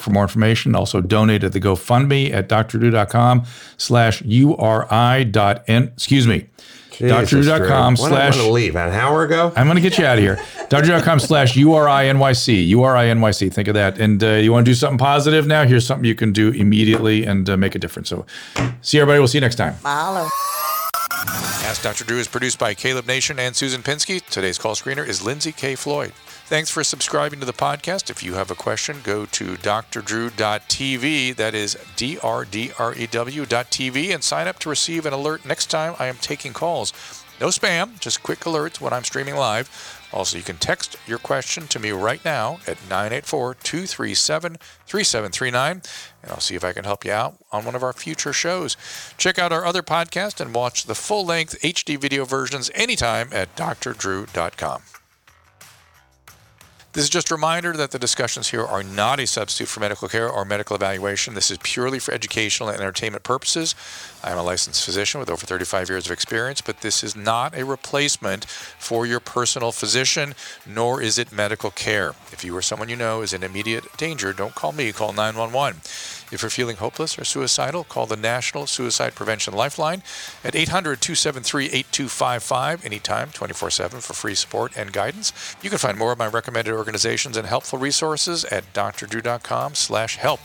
Speaker 1: for more information. Also donate at the GoFundMe at drdrew.com slash uri.n, excuse me,
Speaker 2: Jesus,
Speaker 1: drdrew.com
Speaker 2: Drew. When I
Speaker 1: slash
Speaker 2: want to leave an hour ago.
Speaker 1: I'm going to get you out of here. Dr.com slash URINYC. URINYC. Think of that. And uh, you want to do something positive now? Here's something you can do immediately and uh, make a difference. So, see everybody. We'll see you next time.
Speaker 9: Mahalo.
Speaker 12: Ask Dr. Drew is produced by Caleb Nation and Susan Pinsky. Today's call screener is Lindsay K. Floyd. Thanks for subscribing to the podcast. If you have a question, go to drdrew.tv. That is D-R-D-R-E-W dot TV and sign up to receive an alert next time I am taking calls. No spam, just quick alerts when I'm streaming live. Also, you can text your question to me right now at 984 237 3739, and I'll see if I can help you out on one of our future shows. Check out our other podcast and watch the full length HD video versions anytime at drdrew.com. This is just a reminder that the discussions here are not a substitute for medical care or medical evaluation. This is purely for educational and entertainment purposes. I am a licensed physician with over 35 years of experience, but this is not a replacement for your personal physician, nor is it medical care. If you or someone you know is in immediate danger, don't call me, call 911. If you're feeling hopeless or suicidal, call the National Suicide Prevention Lifeline at 800 273 8255 anytime, 24 7 for free support and guidance. You can find more of my recommended organizations and helpful resources at drdrew.com slash help.